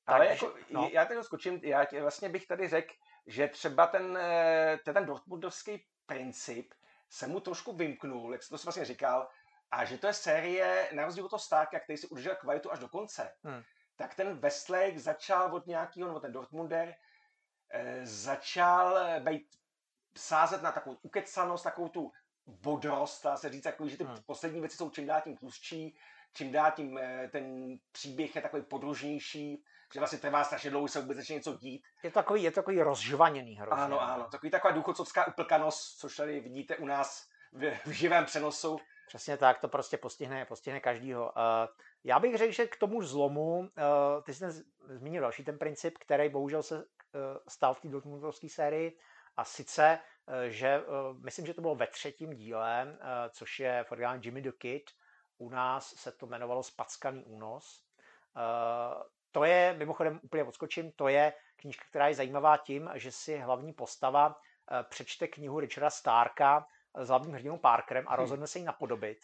Ale tak, jako, no. já teď skočím, já vlastně bych tady řekl, že třeba ten, eh, ten Dortmundovský princip se mu trošku vymknul, jak jsi to vlastně říkal, a že to je série, na rozdíl od toho Starka, který si udržel kvalitu až do konce, hmm. tak ten Westlake začal od nějakého, nebo ten Dortmunder, začal být sázet na takovou ukecanost, takovou tu bodrost, dá se říct, takový, že ty hmm. poslední věci jsou čím dál tím tlustší, čím dál tím eh, ten příběh je takový podružnější, že vlastně trvá strašně dlouho, se vůbec začne něco dít. Je to takový, je to takový rozžvaněný hrozně. Ano, ano, takový taková důchodcovská uplkanost, což tady vidíte u nás v, v živém přenosu. Přesně tak, to prostě postihne, postihne každýho. Uh, já bych řekl, že k tomu zlomu, uh, ty jsi zmínil další ten princip, který bohužel se uh, stal v té Dortmundovské sérii, a sice, eh, že eh, myslím, že to bylo ve třetím díle, eh, což je v Jimmy the Kid, u nás se to jmenovalo Spackaný únos. To je, mimochodem úplně odskočím, to je knížka, která je zajímavá tím, že si hlavní postava přečte knihu Richarda Starka s hlavním hrdinou Parkerem a hm. rozhodne se ji napodobit.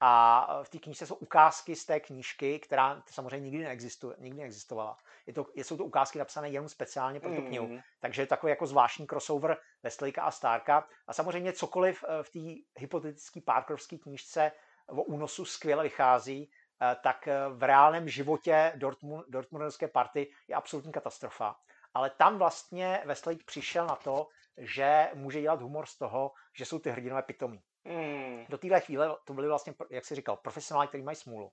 A v té knížce jsou ukázky z té knížky, která samozřejmě nikdy, neexistuje, nikdy neexistovala. Je to, jsou to ukázky napsané jenom speciálně pro tu knihu. Mm. Takže je to takový jako zvláštní crossover Westlakea a Starka. A samozřejmě cokoliv eh, v té hypotetické Parkerovské knížce o únosu skvěle vychází, eh, tak eh, v reálném životě Dortmund, Dortmundovské party je absolutní katastrofa. Ale tam vlastně Westlake přišel na to, že může dělat humor z toho, že jsou ty hrdinové pitomí. Mm. Do téhle chvíle to byly vlastně, jak jsi říkal, profesionáli, kteří mají smůlu.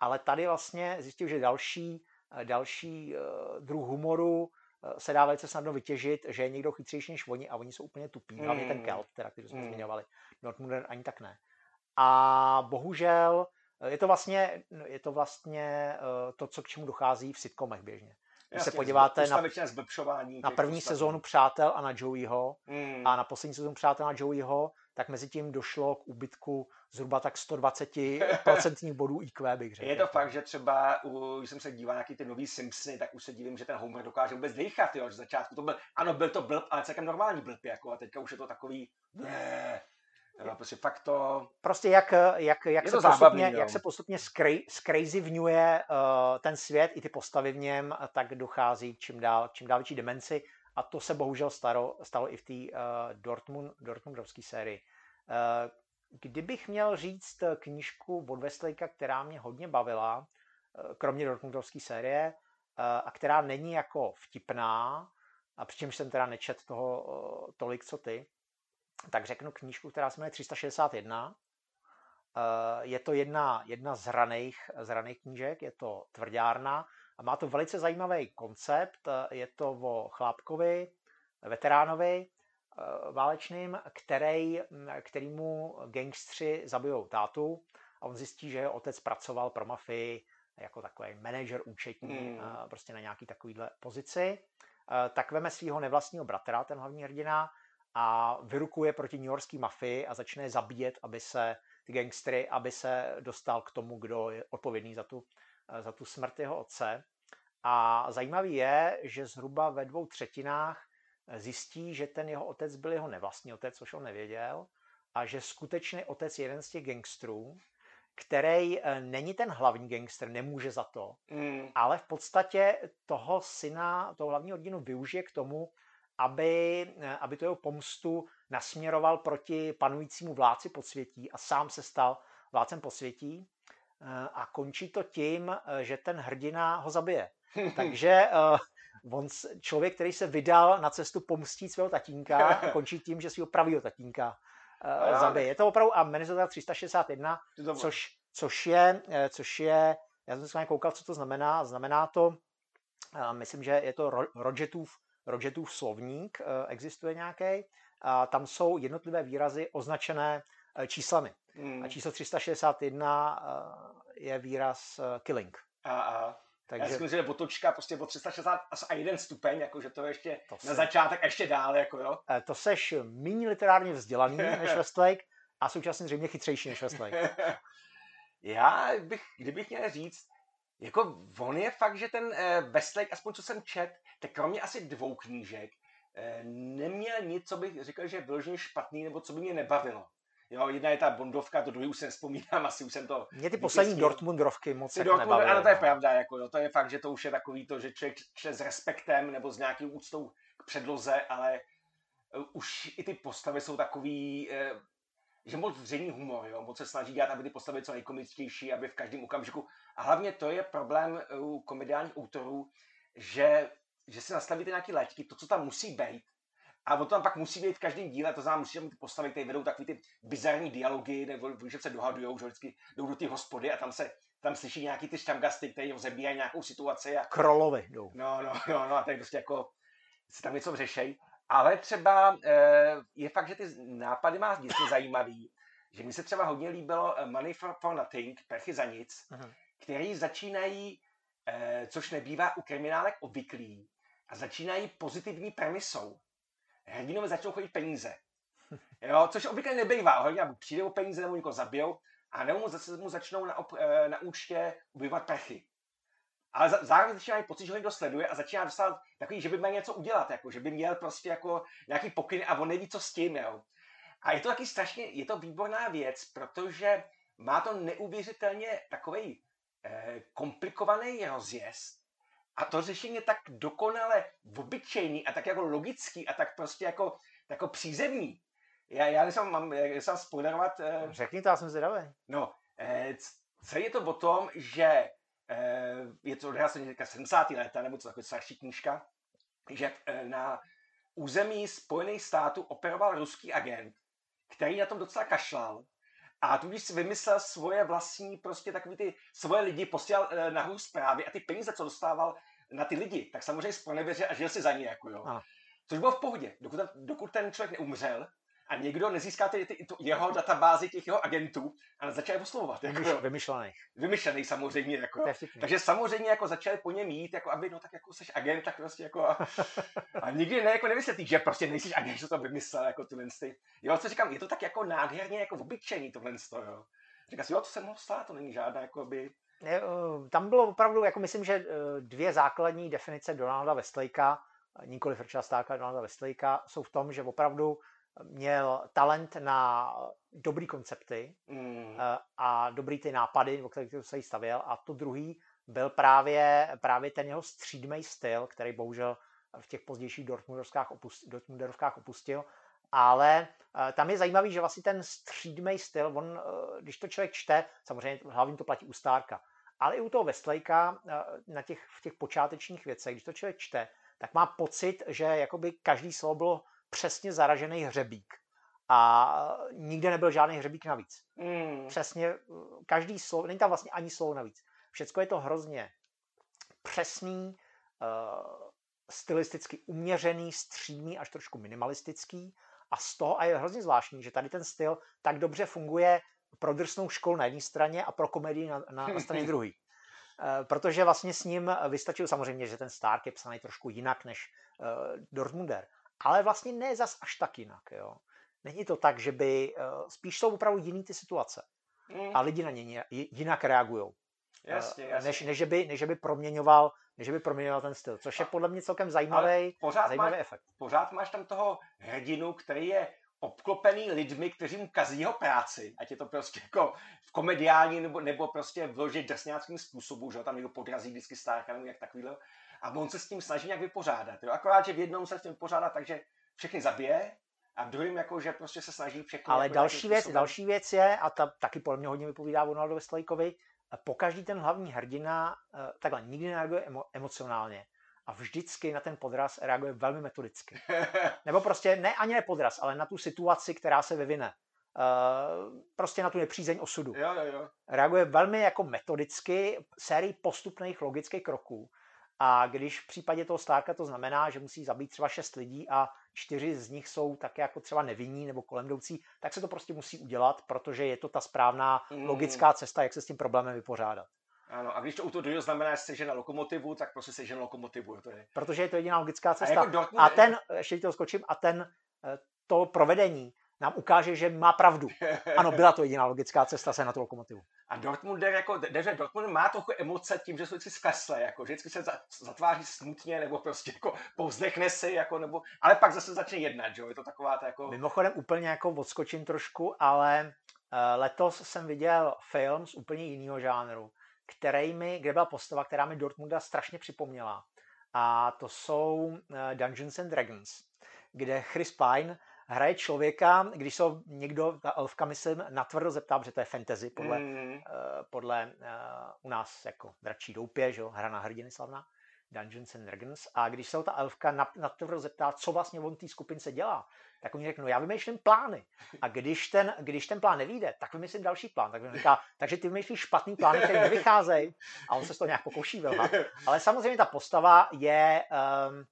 Ale tady vlastně zjistil, že další, eh, další uh, druh humoru uh, se dá velice snadno vytěžit, že je někdo chytřejší než oni a oni jsou úplně tupí. Mm. Hlavně ten. Kelp, teda, který jsme mm. zmiňovali. Ani tak ne. A bohužel je to vlastně, je to, vlastně to, co k čemu dochází v sitcomech běžně. Když se podíváte na, na první sezónu Přátel a na Joeyho mm. a na poslední sezónu Přátel a Joeyho, tak mezi tím došlo k úbytku zhruba tak 120% bodů IQ, bych řekl. Je to fakt, že třeba, u, když jsem se díval na nějaký ty nový Simpsony, tak už se divím, že ten Homer dokáže vůbec dýchat, jo, že začátku to byl, ano, byl to blb, ale celkem normální blb, jako, a teďka už je to takový, ne, Jo, prostě fakt to... Prostě jak, jak, jak, se, zábavný, postupně, jak se postupně skrazivňuje uh, ten svět i ty postavy v něm, tak dochází čím dál, čím dál větší demenci. A to se bohužel stalo, stalo i v té uh, Dortmund, Dortmundovské sérii. Uh, kdybych měl říct knížku od Westlakea, která mě hodně bavila, uh, kromě Dortmundovské série, uh, a která není jako vtipná, a přičemž jsem teda nečet toho uh, tolik, co ty, tak řeknu knížku, která se jmenuje 361. Je to jedna, jedna z raných, z raných knížek, je to tvrdárna, a má to velice zajímavý koncept. Je to o chlápkovi, veteránovi eh, válečným, který, kterýmu gangstři zabijou tátu a on zjistí, že jeho otec pracoval pro mafii jako takový manažer účetní, mm. prostě na nějaký takovýhle pozici. Eh, tak veme svého nevlastního bratra, ten hlavní hrdina, a vyrukuje proti New Yorkské mafii a začne zabíjet, aby se ty gangstry, aby se dostal k tomu, kdo je odpovědný za tu, eh, za tu smrt jeho otce. A zajímavý je, že zhruba ve dvou třetinách zjistí, že ten jeho otec byl jeho nevlastní otec, což on nevěděl, a že skutečný otec je jeden z těch gangstrů, který eh, není ten hlavní gangster, nemůže za to, mm. ale v podstatě toho syna, toho hlavního rodinu využije k tomu, aby, eh, aby to jeho pomstu nasměroval proti panujícímu vládci podsvětí a sám se stal vládcem posvětí a končí to tím, že ten hrdina ho zabije. Takže on, člověk, který se vydal na cestu pomstít svého tatínka, končí tím, že si ho pravýho tatínka zabije. Je to opravdu, a to 361, což, což, je, což je, já jsem se koukal, co to znamená. Znamená to, myslím, že je to Rodgetův, Rodgetův slovník, existuje nějaký. Tam jsou jednotlivé výrazy označené e, číslami. Hmm. A číslo 361 e, je výraz killing. A, a. Takže... Já si myslím, že otočka prostě o 360 a jeden stupeň, jako že to je ještě to na začátek a ještě dále, jako jo. To seš méně literárně vzdělaný než Westlake a současně zřejmě chytřejší než Westlake. Já bych, kdybych měl říct, jako on je fakt, že ten eh, Westlake, aspoň co jsem čet, tak kromě asi dvou knížek, eh, neměl nic, co bych řekl, že byl špatný, nebo co by mě nebavilo. Jo, jedna je ta Bondovka, to druhý už se nespomínám, asi už jsem to... Mě ty poslední Dortmundovky moc ty Dortmund, nebavily. Ano, to je no. pravda, jako, jo, to je fakt, že to už je takový to, že člověk čte s respektem nebo s nějakým úctou k předloze, ale uh, už i ty postavy jsou takový, uh, že moc zřejmě humor, jo, moc se snaží dělat, aby ty postavy co nejkomičtější, aby v každém okamžiku. A hlavně to je problém u komediálních autorů, že, že si nastavíte nějaké léčky, to, co tam musí být, a o to tam pak musí být v každém díle, to znamená, musí mít postavy, které vedou takový ty bizarní dialogy, nebo že se dohadují, že vždycky jdou do ty hospody a tam se tam slyší nějaký ty štamgasty, které rozebíjají nějakou situaci. A... Krolovi jdou. No, no, no, no, a tak prostě jako si tam něco řešej. Ale třeba e, je fakt, že ty nápady má vždycky zajímavý, že mi se třeba hodně líbilo eh, Money for, for Nothing, Prachy za nic, uh-huh. který začínají, e, což nebývá u kriminálek obvyklý, a začínají pozitivní premisou hrdinovi začnou chodit peníze. Jo, což obvykle nebejvá. Hrdina přijde o peníze nebo někoho zabijou, a nebo mu, zase mu začnou na, op, eh, na účtě ubývat prachy. Ale zároveň začíná pocit, že ho někdo sleduje a začíná dostat takový, že by měl něco udělat, jako, že by měl prostě jako nějaký pokyn a on neví, co s tím. Jo. A je to taky strašně, je to výborná věc, protože má to neuvěřitelně takový eh, komplikovaný rozjezd, a to řešení je tak dokonale obyčejný a tak jako logický a tak prostě jako, jako přízemní. Já, já nejsem, mám, jsem spoilerovat. Eh, Řekni to, já jsem zvědavý. No, eh, celé je to o tom, že eh, je to odehrá se 70. léta, nebo co takový starší knížka, že eh, na území Spojených států operoval ruský agent, který na tom docela kašlal a tudíž si vymyslel svoje vlastní, prostě takový ty svoje lidi, posílal e, nahoru zprávy a ty peníze, co dostával na ty lidi, tak samozřejmě zpronevěřil a žil si za ně, jako jo. A. Což bylo v pohodě, dokud dokud ten člověk neumřel a někdo nezíská ty, ty, ty, jeho databázi těch jeho agentů a začal je oslovovat. Jako, Vymyš, vymyšlený. Vymyšlený samozřejmě. Jako, takže samozřejmě jako začali po něm jít, jako aby, no tak jako jsi agent, tak prostě jako a, a nikdy ne, jako nevysvětlí, že prostě nejsi agent, že to vymyslel, jako tyhle ty. Jo, co říkám, je to tak jako nádherně jako obyčejný tohle, jo. Říká si, jo, to se mohlo stát, to není žádná, jako by, tam bylo opravdu, jako myslím, že eh, dvě základní definice Donalda Westlakea, nikoli Richarda Starka, Donalda Westlakea, jsou v tom, že opravdu měl talent na dobrý koncepty mm. a dobrý ty nápady, o kterých se jí stavěl. A to druhý byl právě, právě ten jeho střídmý styl, který bohužel v těch pozdějších Dortmunderovkách opustil, opustil. Ale tam je zajímavý, že vlastně ten střídmý styl, on, když to člověk čte, samozřejmě hlavně to platí u Stárka, ale i u toho Westlakea eh, na těch, v těch počátečních věcech, když to člověk čte, tak má pocit, že jakoby každý slovo bylo přesně zaražený hřebík. A nikde nebyl žádný hřebík navíc. Mm. Přesně každý slovo, není tam vlastně ani slovo navíc. Všecko je to hrozně přesný, uh, stylisticky uměřený, střídný, až trošku minimalistický. A z toho a je hrozně zvláštní, že tady ten styl tak dobře funguje pro drsnou školu na jedné straně a pro komedii na, na, na straně druhé. Eh, protože vlastně s ním vystačil samozřejmě, že ten Stark je psaný trošku jinak než uh, Dortmunder. Ale vlastně ne zas až tak jinak. Jo. Není to tak, že by... Uh, spíš jsou opravdu jiný ty situace. Mm. A lidi na ně jinak reagují. Jasně, jasně. Než, než, by, než by proměňoval než by proměňoval ten styl, což je podle mě celkem zajímavý, pořád zajímavý máš, efekt. Pořád máš tam toho hrdinu, který je obklopený lidmi, kteří mu kazí jeho práci, ať je to prostě jako v komediální nebo, nebo prostě vložit drsňáckým způsobu, že tam někdo podrazí vždycky Starka nebo jak takovýhle. A on se s tím snaží nějak vypořádat. Jo? Akorát, že v jednom se s tím vypořádá takže všechny zabije a v druhém jako, že prostě se snaží všechno. Ale jako další věc, způsobem. další věc je, a ta taky podle mě hodně vypovídá o Donaldu Westlejkovi, pokaždý ten hlavní hrdina eh, takhle nikdy nereaguje emo, emocionálně a vždycky na ten podraz reaguje velmi metodicky. Nebo prostě ne ani ne podraz, ale na tu situaci, která se vyvine. Uh, prostě na tu nepřízeň osudu. jo, jo, jo. Reaguje velmi jako metodicky, sérii postupných logických kroků. A když v případě toho Starka to znamená, že musí zabít třeba šest lidí a čtyři z nich jsou také jako třeba nevinní nebo kolem jdoucí, tak se to prostě musí udělat, protože je to ta správná Mm. logická cesta, jak se s tím problémem vypořádat. Ano, a když to u toho druhého znamená, že na lokomotivu, tak prostě sežen lokomotivu. jo, To je. Protože je to jediná logická A cesta. jako Dortmund, A ten, ještě to skočím, a ten, eh, to provedení nám ukáže, že má pravdu. Ano, byla to jediná logická cesta se na tu lokomotivu. A Dortmund jako, že Dortmund má trochu emoce tím, že jsou vždycky zkleslé, jako, že vždycky se za, zatváří smutně, nebo prostě jako povzdechne si, jako, nebo, ale pak zase začne jednat, že jo, je to taková ta jako, Mimochodem úplně jako odskočím trošku, ale eh, letos jsem viděl film z úplně jiného žánru, který mi, kde byla postava, která mi Dortmunda strašně připomněla. A to jsou eh, Dungeons and Dragons, kde Chris Pine hraje člověka, když se někdo, ta elfka myslím, natvrdo zeptá, protože to je fantasy podle, mm, eh, podle uh, u nás jako dračí doupě, že jo, hra na hrdiny slavná, Dungeons and Dragons. A když se ho ta elfka na, na to zeptá, co vlastně on té skupince dělá, tak oni řeknou, já vymýšlím plány. A když ten, když ten plán nevíde, tak vymyslím další plán. Tak on říká, takže ty vymýšlíš špatný plány, které nevycházejí. A on se z toho nějak pokouší vylhat. Ale samozřejmě ta postava je, um,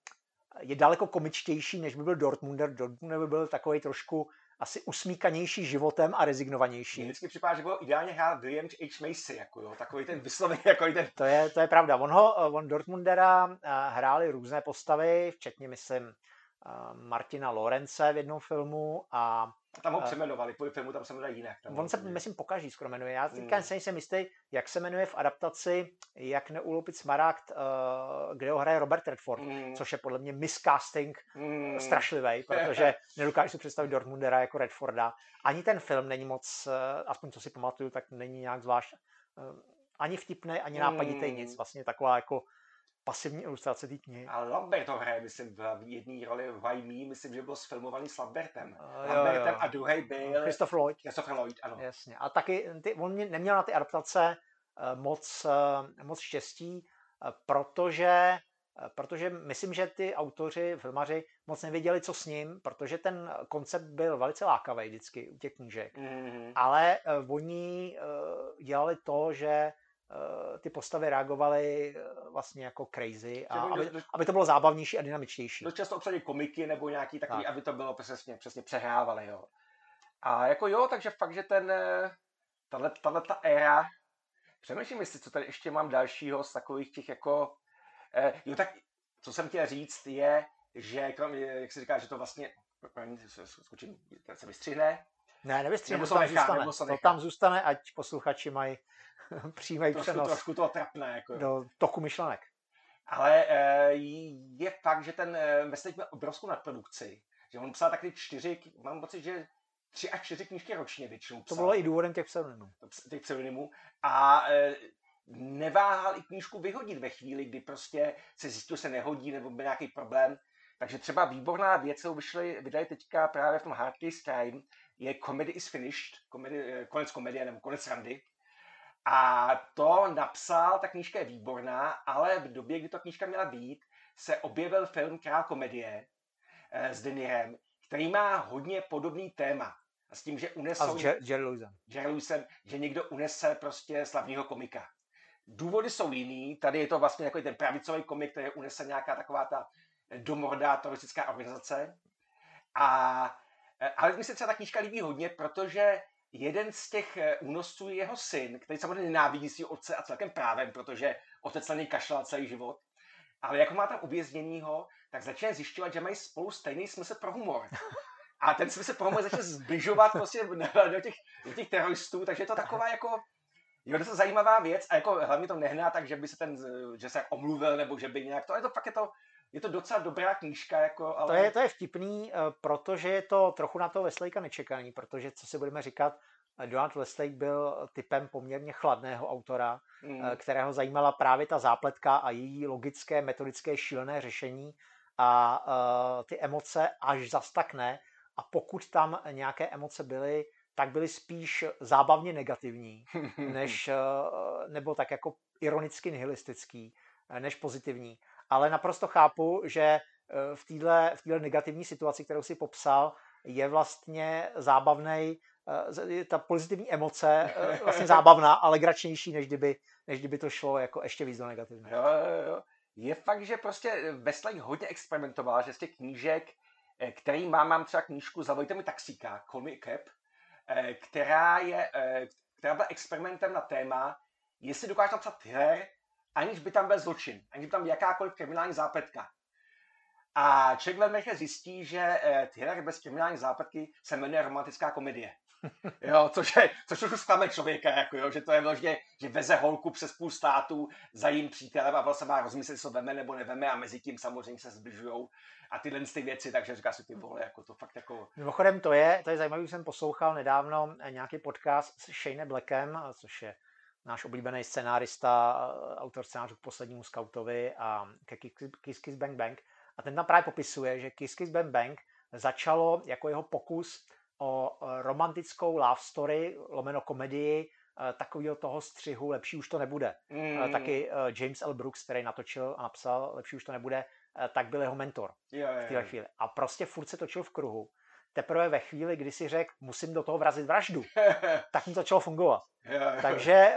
je daleko komičtější, než by byl Dortmunder. Dortmunder by byl takový trošku asi usmíkanější životem a Mně rezignovanější. vždycky připadá, že bylo ideálně hrát William H. Macy, jako jo, takový ten vyslovený, jako ten, To je, to je pravda. On, ho, on Dortmundera eh, hráli různé postavy, včetně, myslím, eh, Martina Lorence v jednom filmu a tam ho A- přeměnovali, po filmu tam se jmenuje jinak. Tam on se, úplně- myslím, pokaží skoro jmenuje. Já Hmm. teďka nejsem jistý, jak se jmenuje v adaptaci Jak neulopit smaragd, eh, kde ho hraje Robert Redford, Mm, což je podle mě miscasting mm, strašlivý, protože nedokážu si představit Dortmundera jako Redforda. Ani ten film není moc, eh, aspoň co si pamatuju, tak není nějak zvlášť eh, ani vtipný, ani nápaditý Mm. nic. Vlastně taková jako pasivní ilustrace té knihy. A Lambert ho hraje, myslím, v jedné roli v Me, myslím, že byl sfilmovaný s Lambertem. Eh, jo, Lambertem jo. a druhý byl Christopher Lloyd. Christopher Lloyd, ano. Jasně. A taky ty, on mě, neměl na ty adaptace eh, moc, eh, moc štěstí, eh, protože, protože myslím, že ty autoři, filmaři moc nevěděli, co s ním, protože ten koncept byl velice lákavý vždycky u těch knížek. Mm, Ale eh, oni eh, dělali to, že ty postavy reagovaly eh, vlastně jako crazy, a aby, aby to bylo zábavnější a dynamičtější. dost často obsadili komiky nebo nějaký takový, Tak. aby to bylo přesně, přesně přehrávali, jo. A jako jo, takže fakt, že ten, eh, tahle, tahle ta éra, přemýšlím, jestli co tady ještě mám dalšího z takových těch jako, eh, jo tak, co jsem chtěl říct je, že kromě, jak se říká, že to vlastně, skočím, se vystřihne, Ne, nevystříhne, Nebo to se tam nechá, zůstane. nebo se To tam zůstane, ať posluchači mají přímý trošku, přenos trošku to trapné, jako do toku myšlenek. Ale eh, je fakt, že ten eh, Westlake měl obrovskou nadprodukci. Že on psal taky čtyři, mám pocit, že tři a čtyři knížky ročně většinou To psal. bylo i důvodem těch pseudonymů. těch pseudonymů. A eh, neváhal i knížku vyhodit ve chvíli, kdy prostě se zjistil, že se nehodí nebo byl nějaký problém. Takže třeba výborná věc, kterou vyšli, vydali teďka právě v tom Hard Case Crime, je Comedy is Finished, komedy, eh, konec komedie nebo konec randy. A to napsal, ta knížka je výborná, ale v době, kdy ta knížka měla být, se objevil film Král komedie eh, s Denirem, který má hodně podobný téma. A s tím, že A unesou... s Jer- Jerry Lewisem. Jerry Lewisem, že někdo unese prostě slavného komika. Důvody jsou jiný, tady je to vlastně jako ten pravicový komik, který unese nějaká taková ta domorodá teroristická organizace. A, eh, ale mi se třeba ta knížka líbí hodně, protože jeden z těch eh, únosců je jeho syn, který samozřejmě nenávidí svého otce a celkem právem, protože otec na něj kašlal celý život. Ale jako má tam uvězněnýho, tak začne zjišťovat, že mají spolu stejný smysl pro humor. A ten smysl pro humor začne zbližovat prostě do těch, do těch teroristů, takže je to taková jako, jo, to je zajímavá věc a jako hlavně to nehná tak, že by se ten, že se omluvil nebo že by nějak to, je to fakt je to, je to docela dobrá knížka, jako, ale... To je, to je vtipný, eh, protože je to trochu na toho Westlakea nečekaný, protože co si budeme říkat, eh, Donald Westlake byl typem poměrně chladného autora, mm, eh, kterého zajímala právě ta zápletka a její logické, metodické, šílené řešení a eh, ty emoce až zas tak ne. a pokud tam nějaké emoce byly, tak byly spíš zábavně negativní, než, nebo tak jako ironicky nihilistický, než pozitivní. Ale naprosto chápu, že v této v negativní situaci, kterou si popsal, je vlastně zábavný, eh, ta pozitivní emoce eh, vlastně zábavná, ale gračnější, než kdyby, než kdyby to šlo jako ještě víc do negativního. Jo, jo, jo. Je fakt, že prostě Westlake hodně experimentoval, že z těch knížek, eh, který mám, mám třeba knížku Zavolejte mi taxíka, me Cap, která, je, která byla experimentem na téma, jestli dokáže napsat thriller, aniž by tam byl zločin, aniž by tam jakákoliv kriminální zápletka. A člověk velmi rychle zjistí, že eh, Thriller bez kriminální západky se jmenuje romantická komedie. Jo, což, je, což už zklame člověka, jako jo, že to je vlastně, že veze holku přes půl státu za jím přítelem a vlastně má rozmyslet, to veme nebo neveme a mezi tím samozřejmě se zbližujou a tyhle ty věci, takže říká si ty vole, jako to fakt jako... Mimochodem to je, to je zajímavé, jsem poslouchal nedávno nějaký podcast s Shane Blackem, což je náš oblíbený scenárista, autor scénářů k poslednímu skautovi a ke Kiss Kiss Bang Bang. A ten tam právě popisuje, že Kiss Kiss Bang Bang začalo jako jeho pokus o e, romantickou love story, lomeno komedii, e, takového toho střihu Lepší už to nebude. E, mm. Taky James L. Brooks, který natočil a napsal Lepší už to nebude, tak byl jeho mentor jo, jo, v téhle chvíli. A prostě furt se točil v kruhu. Teprve ve chvíli, kdy si řekl, musím do toho vrazit vraždu, tak mu začalo fungovat. Takže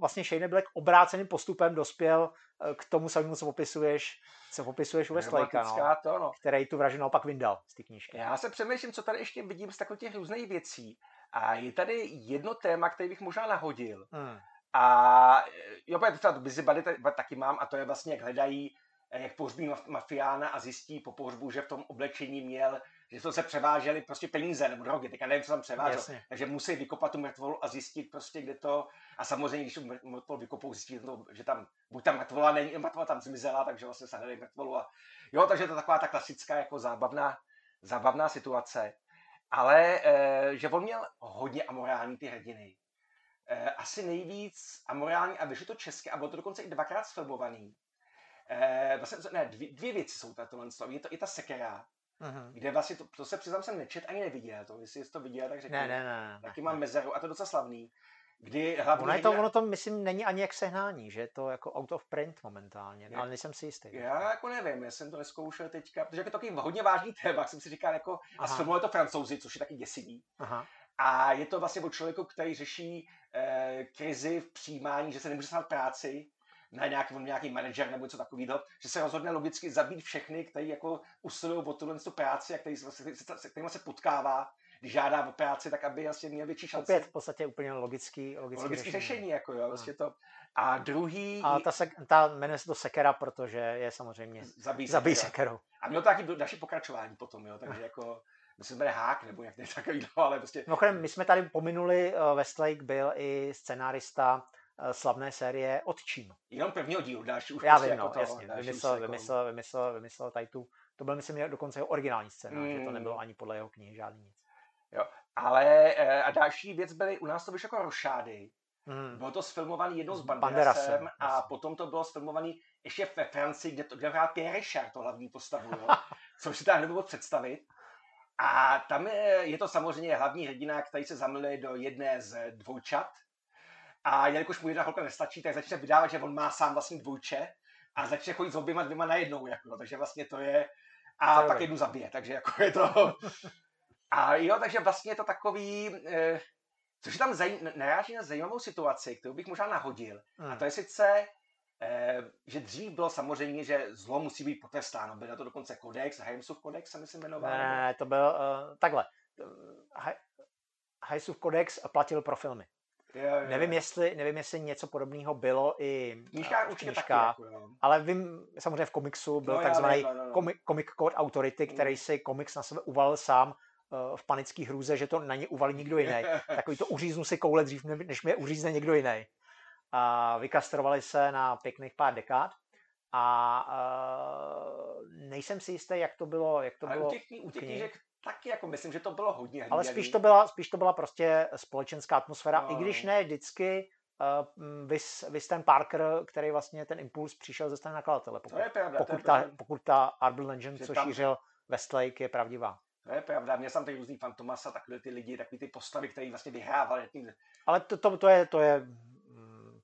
vlastně Shane Black obráceným postupem dospěl k tomu samému, co popisuješ, co popisuješ u Westlakea, no, to, no. který tu vraždu naopak vyndal z té knížky. Já se přemýšlím, co tady ještě vidím z takových těch různých věcí. A je tady jedno téma, který bych možná nahodil. Hmm. A jo, třeba Busy Buddy taky mám a to je vlastně, jak hledají, jak pohřbí mafiána a zjistí po pohřbu, že v tom oblečení měl že to se převáželi prostě peníze nebo drogy, teďka nevím, co tam převážel. Jasně. Takže musí vykopat tu mrtvolu a zjistit prostě, kde to, a samozřejmě, když tu mrtvolu vykopou, zjistí, to, že tam, buď tam mrtvola není, mrtvola tam zmizela, takže vlastně se hledají mrtvolu a jo, takže to je taková ta klasická jako zábavná, zábavná situace. Ale e, že on měl hodně amorální ty hrdiny. E, asi nejvíc amorální a vyšlo to české a bylo to dokonce i dvakrát sfilmovaný. E, vlastně, ne, dvě, dvě věci jsou tato, je to i ta sekera, Uh-huh. Kde vlastně, to, to se přiznám, jsem nečet ani neviděl, to, jestli jsi to viděl, tak řekni. Ne, ne, ne. Taky ne, mám ne. mezeru a to je docela slavný. Kdy hlavní ono, je to, ono to, myslím, není ani jak sehnání, že je to jako out of print momentálně, je, ale nejsem si jistý. Já jako nevím, já jsem to neskoušel teďka, protože je to takový hodně vážný téma, jsem si říkal jako, Aha. a sfilmuje to francouzi, což je taky děsivý. Aha. A je to vlastně o člověku, který řeší eh, krizi v přijímání, že se nemůže stát práci, na nějaký, nějaký manažer nebo něco takového, že se rozhodne logicky zabít všechny, kteří jako usilují o tuhle práci a který, se, se, kterými se potkává, když žádá o práci, tak aby vlastně měl větší šanci. Opět v podstatě úplně logický, logický, logický řešení. řešení. jako jo, vlastně to. A druhý... A ta, se, ta jmenuje se to Sekera, protože je samozřejmě zabíjí, zabíjí Sekeru. A měl to taky další pokračování potom, jo, takže jako myslím, že hák nebo nějak takový, ale prostě... No, my jsme tady pominuli, uh, Westlake byl i scenárista slavné série Odčím. Jenom prvního dílu, další už Já prostě vím, jako no, to, jasně, vymyslel, jako... vymyslel, vymyslel, vymyslel tady tu, to byl myslím dokonce jeho originální scéna, mm. že to hmm. nebylo ani podle jeho knihy žádný nic. Jo, ale eh, a další věc byly, u nás to vyšlo jako rošády, Mm. Bylo to sfilmovaný jednou s Banderasem, Banderasem a jasně. potom to bylo sfilmovaný ještě ve Francii, kde to kde hrál Pierre Richard, to hlavní postavu, jo? což si tam nebylo představit. A tam je, je to samozřejmě hlavní hrdina, který se zamiluje do jedné z dvoučat, a jelikož mu jedna holka nestačí, tak začne vydávat, že on má sám vlastní dvojče a začne chodit s oběma dvěma najednou. Jako, takže vlastně to je... A to pak je jednu zabije, takže jako je to... A jo, takže vlastně je to takový... Eh, což je tam zaj... naráží na zajímavou situaci, kterou bych možná nahodil. Hmm. A to je sice, eh, že dřív bylo samozřejmě, že zlo musí být potrestáno. Byl na to dokonce kodex, Heimsův kodex se myslím jmenoval. Ne, to byl uh, takhle. Heimsův kodex platil pro filmy. Jo, jo. Nevím, jestli, nevím, jestli něco podobného bylo i v knížkách, v knížkách taky, jako, ale vím, samozřejmě v komiksu byl no, takzvaný no, no, no. Comic Code Authority, mm. který si komiks na sebe uvalil sám uh, v panické hrůze, že to na ně uvalí někdo jiný. Takový to uříznu si koule dřív, než mě uřízne někdo jiný. A vykastrovali se na pěkných pár dekád a uh, nejsem si jistý, jak to bylo. Jak to Ale bylo u těch, u těch knížek taky jako myslím, že to bylo hodně hlídaný. Ale spíš to byla, spíš to byla prostě společenská atmosféra, no. i když ne vždycky uh, vys, vys ten Parker, který vlastně ten impuls přišel ze strany nakladatele. Pokud, to je pravda, pokud, je ta, pokud ta Arbor Legend, co tam... šířil Westlake, je pravdivá. To je pravda, měl jsem tady různý fantomasa, takové ty lidi, takové ty postavy, které vlastně vyhrávali. Tím, Ale to, to, to je, to je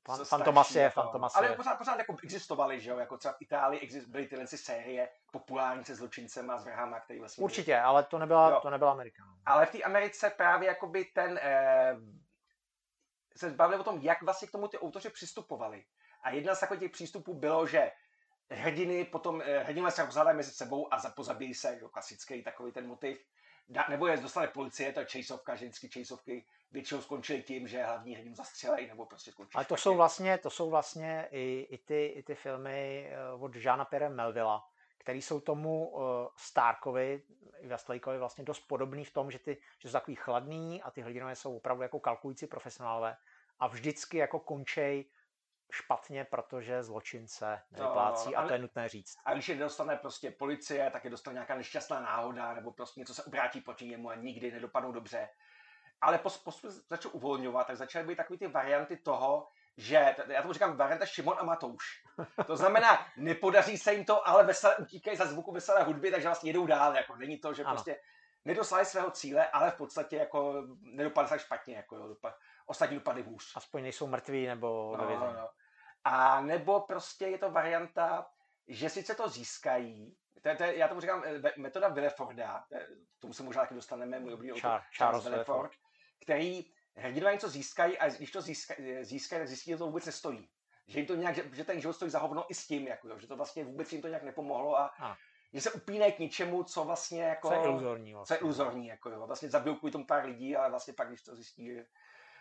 fan, co Fantomas starší, je, jako- Fantomas Ale pořád, pořád jako existovaly, že jo, jako třeba v Itálii exist, byly tyhle série populární se zločincem a s vrhama, který vlastně... Určitě, ale to nebyla, Jo. to nebyla Amerika. no. Ale v té Americe právě jakoby ten, eh, se bavili o tom, jak vlastně k tomu ty autoři přistupovali. A jedna z takových těch přístupů bylo, že hrdiny potom, eh, hrdinové se rozhádají mezi sebou a za- pozabíjí se, jako klasický takový ten motiv. Nebo je dostane policie, to je chaseovka, že vždycky chaseovky většinou skončily tím, že hlavní hrdinu zastřelej, nebo prostě skončí Ale to špatně. jsou vlastně, to jsou vlastně i, i, ty, i ty filmy eh, od Žána Pierre Melvilla, který jsou tomu uh, Starkovi i Westlakeovi vlastně dost podobný v tom, že, ty, že jsou takový chladný a ty hrdinové jsou opravdu jako kalkulující profesionálové a vždycky jako končej špatně, protože zločince nevyplácí No, a to je nutné říct. A když je dostane prostě policie, tak je dostane nějaká nešťastná náhoda, nebo prostě něco se obrátí proti němu a nikdy nedopadnou dobře. Ale pos, pos, začal uvolňovat, tak začaly být takové ty varianty toho, že, já tomu říkám varianta Šimon a Matouš. To znamená, nepodaří se jim to, ale veselé, utíkají za zvuku veselé hudby, takže vlastně jedou dál. Jako není to, že Ano. prostě nedosáhli svého cíle, ale v podstatě jako nedopadli tak špatně, jako jo, dopad, ostatní dopadly hůř. Aspoň nejsou mrtví nebo No, vězení. no. A nebo prostě je to varianta, že sice to získají, to je, to je, já tomu říkám eh, metoda Villeforda, k tomu se možná taky dostaneme, můj oblíbený Char- Charles Willeford. který hrdinové něco získají a když to získají, získají tak zjistí, že to vůbec nestojí. Že jim to nějak, že, že ten život stojí za hovno i s tím, jako, že to vlastně vůbec jim to nějak nepomohlo a Ano. že se upínají k něčemu, co vlastně jako... Co je iluzorní co vlastně. je iluzorní, jako jo. Vlastně zabijou kvůli tomu pár lidí, ale vlastně pak, když to zjistí, že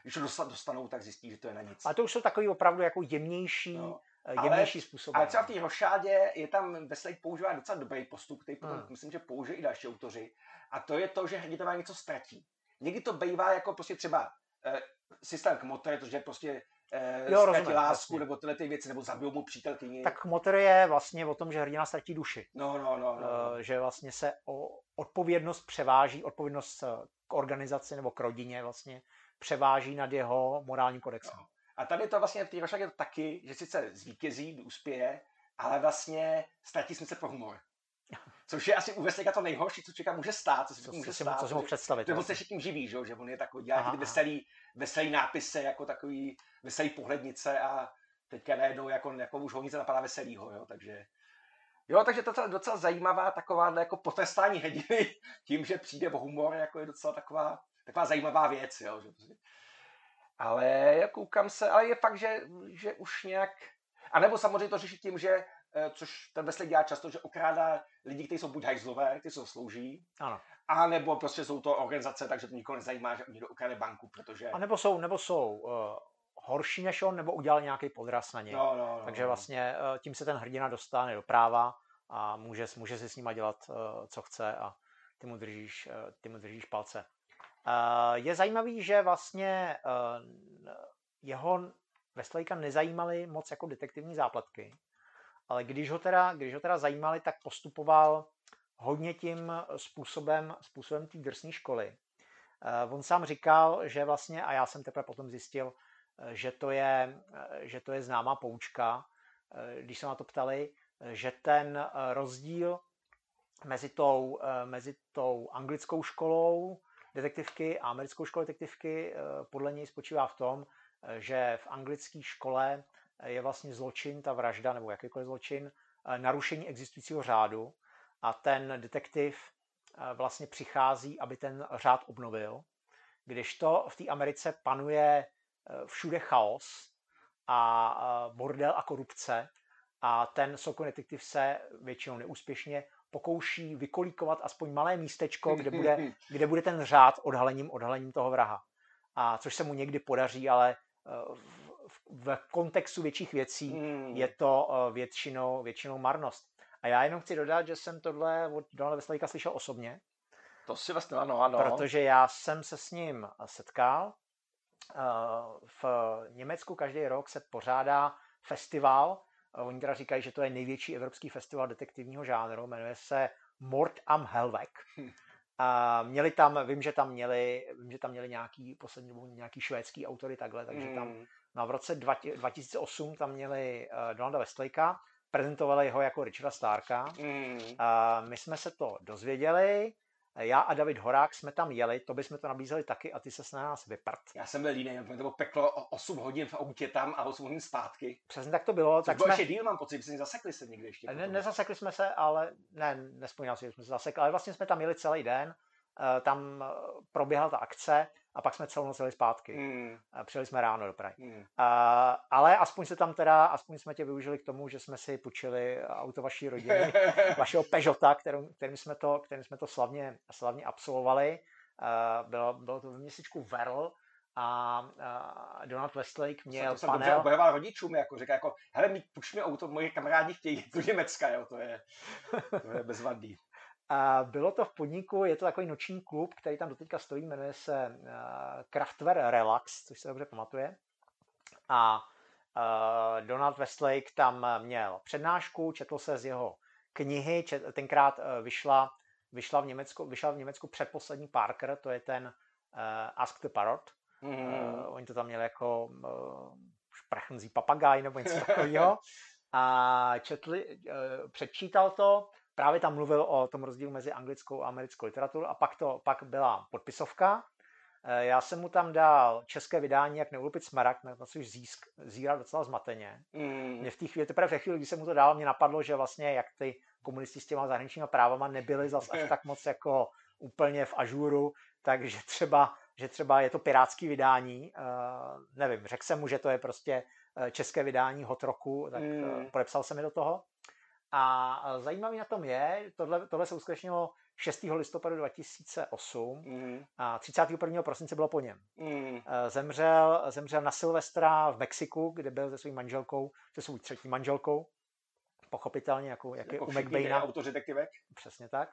když to dosta- dostanou, tak zjistí, že to je na nic. Ale to už jsou takový opravdu jako jemnější, No. eh, Ale- jemnější způsoby. Ale třeba v té rošádě je tam Westlake používá docela dobrý postup, který potom Hmm. myslím, že použijí i další autoři. A to je to, že hrdinové něco ztratí. Někdy to bývá jako prostě třeba eh, systém kmotre, to, že prostě eh, Jo, ztratí rozumím, lásku, jasně. nebo tyhle ty věci, nebo zabijou mu přítelkyni. Tak motor je vlastně o tom, že hrdina ztratí duši. No, no, no, no. Eh, Že vlastně se o odpovědnost převáží, odpovědnost k organizaci nebo k rodině vlastně převáží nad jeho morálním kodexem. No. A tady to vlastně v té to taky, že sice zvítězí, uspěje, ale vlastně ztratí smysl pro humor. Což je asi u Westlakea to nejhorší, co člověka může stát, co se Co, může si, stát. co si mohu že- představit. Nebo vlastně. se tím živí, že, že on je takový, dělá ty veselý, veselý nápisy, jako takový veselý pohlednice a teďka najednou jako, jako už ho nic napadá veselýho, jo, takže Jo, takže to je docela, docela zajímavá taková jako potrestání hrdiny tím, že přijde o humor, jako je docela taková, taková zajímavá věc, jo. Že, prostě- ale já koukám se, ale je fakt, že, že už nějak, a nebo samozřejmě to řešit tím, že, eh, což ten Wesley dělá často, že okrádá lidi, kteří jsou buď hajzlové, kteří jsou slouží, Ano. a nebo prostě jsou to organizace, takže to nikoho nezajímá, že někdo ukradne banku, protože... A nebo jsou, nebo jsou uh, horší než on, nebo udělal nějaký podraz na něj. No, no, no, Takže no. vlastně eh, tím se ten hrdina dostane do práva a může, může si s nima dělat, eh, co chce a ty mu držíš, eh, ty mu držíš palce. Je zajímavý, že vlastně eh, jeho Westlakea nezajímaly moc jako detektivní zápletky, ale když ho teda, když ho teda zajímali, tak postupoval hodně tím způsobem, způsobem té drsné školy. On sám říkal, že vlastně, a já jsem teprve potom zjistil, že to je, že to je známá poučka, když se na to ptali, že ten rozdíl mezi tou, mezi tou anglickou školou detektivky a americkou školou detektivky podle něj spočívá v tom, že v anglické škole je vlastně zločin, ta vražda nebo jakýkoliv zločin, narušení existujícího řádu a ten detektiv eh, vlastně přichází, aby ten řád obnovil, když to v té Americe panuje všude chaos a eh, bordel a korupce a ten soukromý detektiv se většinou neúspěšně pokouší vykolíkovat aspoň malé místečko, kde bude, kde bude ten řád odhalením, odhalením toho vraha. A což se mu někdy podaří, ale eh, v, v kontextu větších věcí Hmm. je to eh, většinou, většinou marnost. A já jenom chci dodat, že jsem tohle od Donalda Westlakea slyšel osobně, To si vlastně ano, ano. protože já jsem se s ním setkal. Eh, V Německu každý rok se pořádá festival, eh, oni teda říkají, že to je největší evropský festival detektivního žánru, jmenuje se Mord am Hellweg. Hm. A měli tam, vím, že tam měli, vím, že tam měli nějaký poslední dobou nějaký švédský autory takhle, takže tam Hmm. No a v roce 20- 2008 tam měli uh, Donalda Westlakea, prezentovali ho jako Richarda Starka. A my jsme se to dozvěděli Já a David Horák jsme tam jeli, to bychom to nabízeli taky a ty se na nás vyprt. Já jsem byl líný, to bylo peklo 8 hodin v autě tam a 8 hodin zpátky. Přesně tak to bylo. Což tak bylo jsme... ještě díl, mám pocit, že jsme zasekli se někde ještě. Ne, nezasekli jsme se, ale ne, nespomínám si, že jsme se zasekli, ale vlastně jsme tam jeli celý den, eh, tam eh, proběhla ta akce a pak jsme celou noc jeli zpátky. Mm, Přijeli jsme ráno do Prahy. mm. Uh, ale aspoň se tam teda, aspoň jsme tě využili k tomu, že jsme si půjčili auto vaší rodiny, vašeho Peugeota, kterým, kterým, jsme to, kterým jsme to slavně, slavně absolvovali. Uh, bylo, bylo to v městečku Verl a uh, Donald Westlake měl to jsem dobře panel. obojoval rodičům, jako říká, jako, hele, mi, mi auto, moji kamarádi chtějí do Německa, jo, to je, to je bezvadný. A bylo to v podniku, je to takový noční klub, který tam doteďka stojí, jmenuje se uh, Kraftwer Relax, což se dobře pamatuje. A uh, Donald Westlake tam měl přednášku, četl se z jeho knihy, čet, tenkrát uh, vyšla, vyšla, v Německu, vyšla v Německu předposlední Parker, to je ten uh, Ask the Parrot. Mm. Uh, oni to tam měli jako uh, šprachnzí papagaj nebo něco takového. A četli, uh, předčítal to, právě tam mluvil o tom rozdílu mezi anglickou a americkou literaturou a pak, to, pak byla podpisovka. Eh, Já jsem mu tam dal české vydání, jak neulupit smaragd, na což získ, zíral docela zmateně. Mm. Mě v té chvíli, teprve v té chvíli, když jsem mu to dal, mě napadlo, že vlastně jak ty komunisti s těma zahraničníma právama nebyli zas až tak moc jako úplně v ažuru, takže třeba, že třeba je to pirátský vydání, uh, nevím, řekl jsem mu, že to je prostě eh, české vydání hot roku, tak Mm. podepsal se mi do toho. A zajímavý na tom je, tohle, tohle se uskutečnilo 6. listopadu 2008 Mm. a 31. prosince bylo po něm. Mm. Zemřel, zemřel na Silvestra v Mexiku, kde byl se svou manželkou, se svou třetí manželkou, pochopitelně, jako, jak je Jako u všichni McBaina. autoři detektivek. Přesně tak.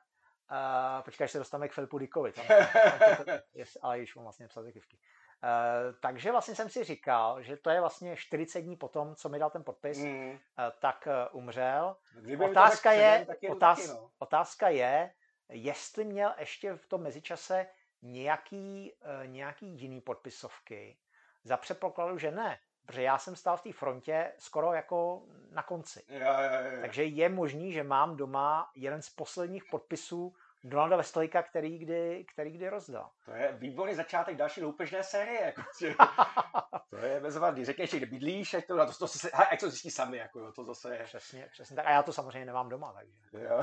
Uh, počkej, až se dostaneme k Filipu Dickovi. Tam, je, ale již on vlastně psal detektivky. Uh, takže vlastně jsem si říkal, že to je vlastně 40 dní potom, co mi dal ten podpis, mm. Uh, tak uh, umřel. Kdyby Otázka řekl je, předem, tak je otáz, taky, no. otázka je, jestli měl ještě v tom mezičase nějaký, nějaký jiný podpisovky. Za předpokladu, že ne, protože já jsem stál v té frontě skoro jako na konci. Jo, jo, jo. Takže je možný, že mám doma jeden z posledních podpisů Donalda Westlakea, který kdy, který kdy rozdal. To je výborný začátek další loupežné série. Jako, to je bezvadný. Řekni ještě, kde bydlíš, to, to, to, to, se, a jak to zjistí sami, jako, to zase je. Přesně, přesně tak. A já to samozřejmě nemám doma, takže. Jo,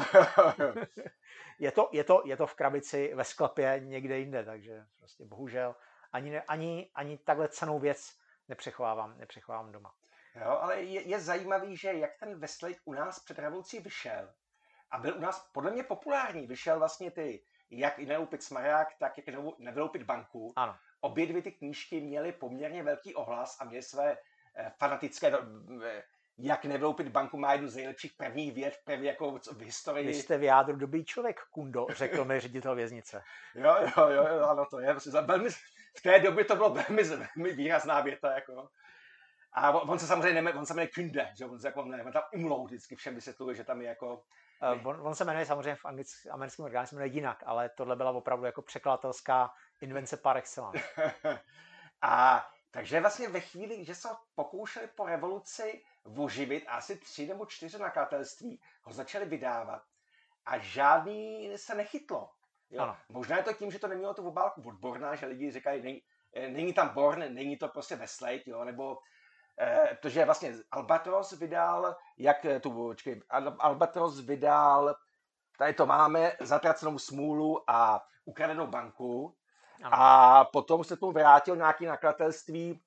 jo. Je to, je to, je to v krabici ve sklepě někde jinde, takže prostě bohužel ani, ne, ani, ani takhle cenou věc nepřechovávám, nepřechovávám doma. jo, ale je, je zajímavý, že jak ten Westlake u nás před revolucí vyšel a byl u nás podle mě populární. Vyšel vlastně ty jak i neloupit smarák, tak jak nevyloupit banku. Ano. Obě dvě ty knížky měly poměrně velký ohlas a měly své eh, fanatické, eh, jak nevyloupit banku má jednu z nejlepších prvních věd první jako v historii. Vy jste v jádru dobrý člověk, Kundo, řekl mi ředitel věznice. Jo, jo, jo, jo, ano, to je prostě velmi, v té době to bylo velmi, velmi výrazná věta, jako. A on, se samozřejmě nemě, on se jmenuje Kunde, že on se jako ne, on tam umlout vždycky všem vysvětluje, že tam je jako, on, on, se jmenuje samozřejmě v anglick, americkém orgánu se jmenuje jinak, ale tohle byla opravdu jako překladatelská invence par excellence. a takže vlastně ve chvíli, že se pokoušeli po revoluci oživit, asi tři nebo čtyři nakladatelství ho začali vydávat a žádný se nechytlo. Jo? Ano. Možná je to tím, že to nemělo tu obálku od Borna, že lidi říkají, není, eh, není tam Born, není to prostě Westlake, jo? nebo eh, to, že vlastně Albatros vydal, jak eh, tu, počkej, Al- Albatros vydal, tady to máme, zatracenou smůlu a ukradenou banku, Ano. a potom se tomu vrátil nějaký nakladatelství,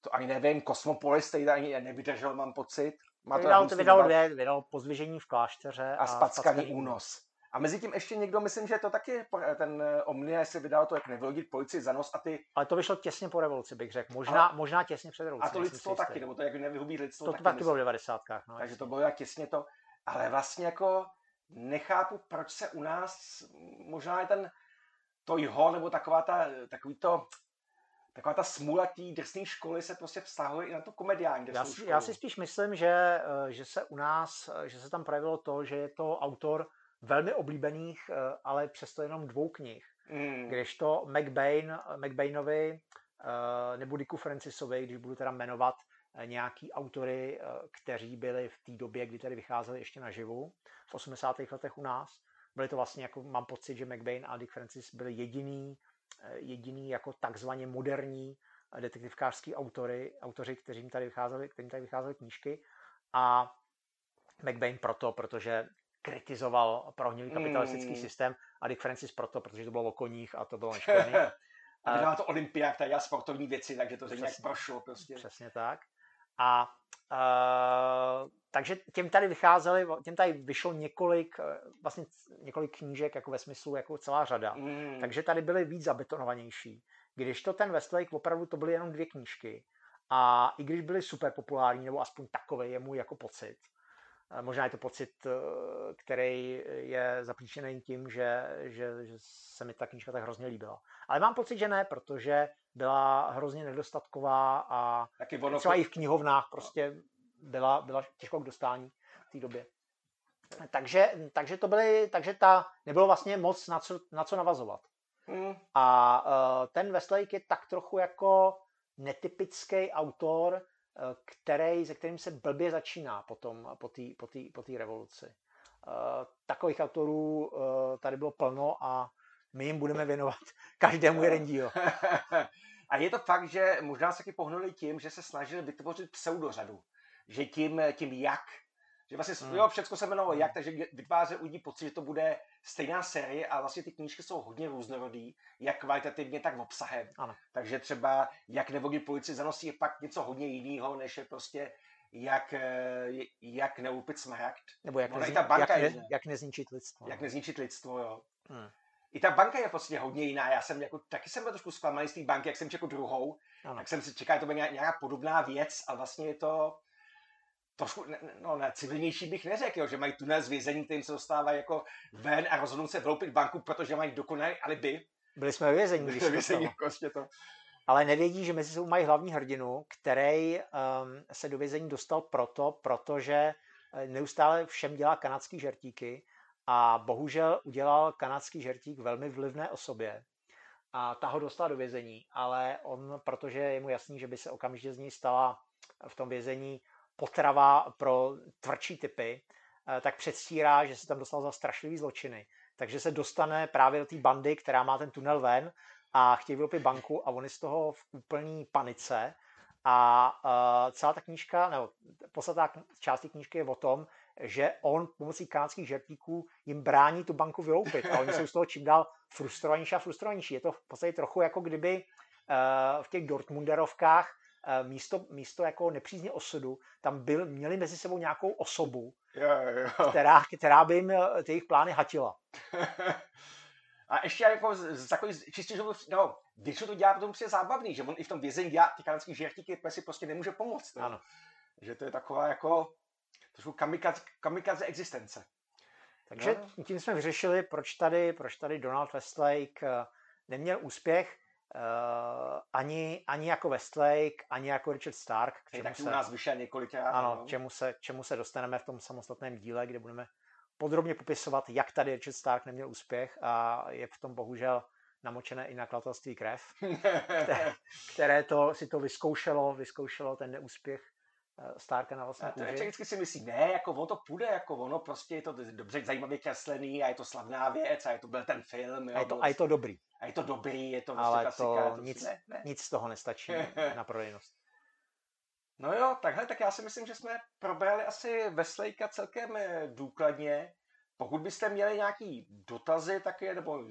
to ani nevím, Kosmopolis, který ani nevydržel, mám pocit. Má vydal, hnusný vydal dvě, vydal Pozvěžení v klášteře a spackaný únos. A mezi tím ještě někdo, myslím, že to taky ten eh, Omnia si vydal to, jak nevylodit policii za nos a ty, Ale to vyšlo těsně po revoluci, bych řekl. Možná, Ale- možná těsně před revolucí. a to lidstvo taky, nebo to jak nevyhubí lidstvo To, to taky. taky bylo v 90. No, Takže to bylo jak těsně to. Ale vlastně jako nechápu, proč se u nás, možná je ten to jeho, nebo taková ta, takový to, taková ta smůla té drsné školy se prostě vztahuje i na tu komediální já, si, školu. já si spíš myslím, že, eh, že se u nás, eh, že se tam projevilo to, že je to autor velmi oblíbených, eh, ale přesto jenom dvou knih. Mm. Kdežto McBain, McBainovi eh, nebo Dicku Francisovi, když budu teda jmenovat eh, nějaký autory, eh, kteří byli v té době, kdy tady vycházeli ještě naživu, v 80. letech u nás, byli to vlastně, jako mám pocit, že McBain a Dick Francis byli jediný, eh, jediný jako takzvaně moderní detektivkářský autory, autoři, kteří tady vycházeli, kterým tady vycházely knížky a McBain proto, protože kritizoval prohnilý kapitalistický mm. systém a Dick Francis proto, protože to bylo o koních a to bylo neškodný. a byla to olympiák, tady sportovní věci, takže to nějak prošlo prostě. Přesně tak. A uh, takže těm tady vycházeli, těm tady vyšlo několik, vlastně několik knížek jako ve smyslu jako celá řada. Mm. Takže tady byly víc zabetonovanější. Když to ten Westlake opravdu to byly jenom dvě knížky. A i když byly super populární, nebo aspoň takové je můj jako pocit, Možná je to pocit, eh, který je zapříčený tím, že, že, že se mi ta knížka tak hrozně líbila. Ale mám pocit, že ne, protože byla hrozně nedostatková a Taky ono... třeba i v knihovnách prostě byla, byla těžko k dostání v té době. Takže, takže to byly, takže ta nebylo vlastně moc na co, na co navazovat. Hmm. A uh, ten Westlake je tak trochu jako netypický autor, který, se kterým se blbě začíná potom po té po tý, po tý revoluci. Uh, takových autorů uh, tady bylo plno a my jim budeme věnovat každému jeden díl. a je to fakt, že možná se taky pohnuli tím, že se snažili vytvořit pseudořadu. Že tím, tím jak že vlastně, hmm. jo, všechno se jmenovalo hmm. jak, takže vytváří u lidí pocit, že to bude stejná série a vlastně ty knížky jsou hodně různorodý, jak kvalitativně, tak obsahem. Ano. Takže třeba jak nevodí policii zanosí je pak něco hodně jiného, než je prostě jak, eh, jak neupit smaragd. Nebo jak, nezni, ta banka jak, ne, jak nezničit lidstvo. Jak nezničit lidstvo, jo. Hmm. I ta banka je prostě hodně jiná. Já jsem jako, taky jsem byl trošku zklamaný z té banky, jak jsem čekal druhou, ano. tak jsem si čekal, že to bude nějaká podobná věc a vlastně je to trošku, no ne, civilnější bych neřekl, jo, že mají tunel z vězení, kterým se dostává jako ven a rozhodnou se vloupit banku, protože mají dokonalý alibi. Byli jsme ve vězení, když vězení, prostě to. Ale nevědí, že mezi sebou mají hlavní hrdinu, který um, se do vězení dostal proto, protože eh, neustále všem dělá kanadský žertíky a bohužel udělal kanadský žertík velmi vlivné osobě a ta ho dostala do vězení, ale on, protože je mu jasný, že by se okamžitě z ní stala v tom vězení potrava pro tvrdší typy, eh, tak předstírá, že se tam dostal za strašlivý zločiny. Takže se dostane právě do té bandy, která má ten tunel ven a chtějí vyopit banku a on je z toho v úplný panice. A uh, celá ta knížka, nebo podstatná část té knížky je o tom, že on pomocí kanadských žertíků jim brání tu banku vyloupit a oni jsou z toho čím dál frustrovanější a frustrovanější. Je to v podstatě trochu jako kdyby uh, v těch Dortmunderovkách Eh, místo, místo jako nepřízně osudu, tam byl, měli mezi sebou nějakou osobu, jo, jo. Která, která by jim eh, ty jejich plány hatila. A ještě jako z, takový čistě, že no, když to dělá potom přijde zábavný, že on i v tom vězení dělá ty kanadský žertíky, si prostě nemůže pomoct. Ano. Že to je taková jako trošku kamikaze, kamikaze existence. Takže no. tím jsme vyřešili, proč tady, proč tady Donald Westlake eh, neměl úspěch. Uh, ani, ani jako Westlake, ani jako Richard Stark. K čemu taky se, u nás vyšel několikrát. Ano, no. čemu se, čemu se dostaneme v tom samostatném díle, kde budeme podrobně popisovat, jak tady Richard Stark neměl úspěch a je v tom bohužel namočené i nakladatelství krev, které, které to, si to vyzkoušelo, vyzkoušelo ten neúspěch Starka na vlastní kůži. vždycky si myslí, ne, jako ono to půjde, jako ono prostě je to dobře zajímavě kreslený a je to slavná věc a je to byl ten film. Jo, a, je to, a je to dobrý a je to dobrý, je to Ale prostě klasika, to, to nic, ne, ne. nic z toho nestačí na prodejnost. No jo, takhle, tak já si myslím, že jsme probrali asi Veslejka celkem eh, důkladně. Pokud byste měli nějaký dotazy také, nebo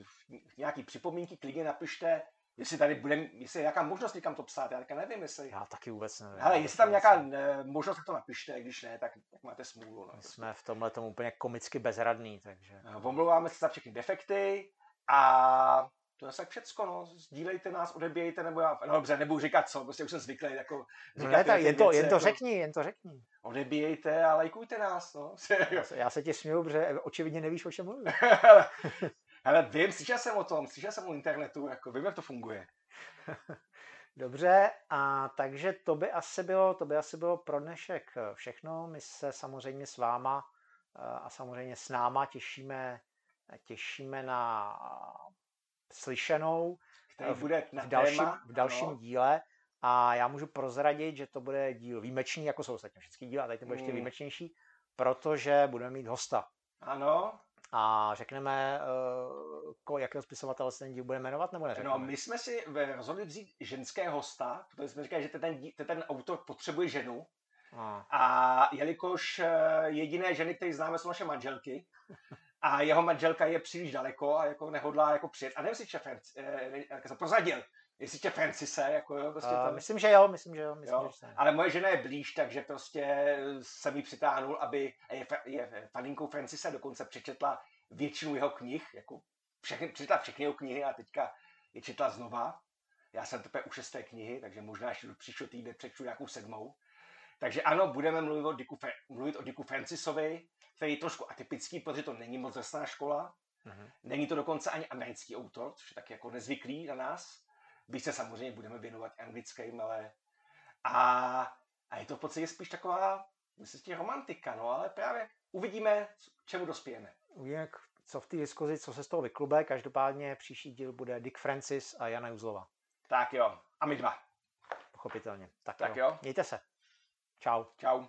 nějaký připomínky, klidně napište, jestli tady bude, jestli je nějaká možnost někam to psát, já taky nevím, jestli... Já taky vůbec nevím. Ale jestli tam nějaká ne, možnost, tak to napište, když ne, tak, tak máte smůlu. No. Jsme v tomhle tomu úplně komicky bezradný, takže... Omlouváme se za všechny defekty a to je tak všecko, no. Sdílejte nás, odebíjejte, nebo já, no dobře, nebudu říkat co, prostě už jsem zvyklý, jako no ne, tak jen to, jen to jako, řekni, jen to řekni. Odebíjejte a lajkujte nás, no. já, se, já se ti směju, protože očividně nevíš, o čem mluvím. Ale vím, slyšel jsem o tom, slyšel jsem o internetu, jako vím, jak to funguje. Dobře, a takže to by asi bylo, to by asi bylo pro dnešek všechno. My se samozřejmě s váma a samozřejmě s náma těšíme, těšíme na slyšenou Který bude na v dalším, téma, v dalším ano. díle. A já můžu prozradit, že to bude díl výjimečný, jako jsou ostatně všechny díly, a tady to bude mm. ještě výjimečnější, protože budeme mít hosta. Ano. A řekneme, uh, ko, jakého spisovatele se ten díl bude jmenovat, nebo neřekneme? No, my jsme si rozhodli vzít ženské hosta, protože jsme říkali, že ten, ten autor potřebuje ženu. A. a jelikož eh, jediné ženy, které známe, jsou naše manželky, a jeho manželka je příliš daleko a jako nehodlá jako přijet. A nevím, jestli Franc, eh, prozradil, jestli tě Francise, jako jo, prostě uh. Myslím, že jo, myslím, že jo. Myslím, jo. Že Ale moje žena je blíž, takže prostě jsem ji přitáhnul, aby je, je faninkou Francise, dokonce přečetla většinu jeho knih, jako všechny, přečetla všechny jeho knihy a teďka je četla znova. Já jsem teprve u šesté knihy, takže možná ještě do příštího týdne přečtu nějakou sedmou. Takže ano, budeme mluvit o Dicku, mluvit o Dicku Francisovi, který je trošku atypický, protože to není moc zasná škola. Mm-hmm. Není to dokonce ani americký autor, což je tak jako nezvyklý na nás. Byť se samozřejmě budeme věnovat anglickým, ale... A, a je to v podstatě spíš taková, myslím si, romantika, no, ale právě uvidíme, čemu dospějeme. Uvidíme, co v té diskuzi, co se z toho vyklube. Každopádně příští díl bude Dick Francis a Jana Juzlova. Tak jo, a my dva. Pochopitelně. Tak, tak jo. jo. Mějte se. Čau. Čau.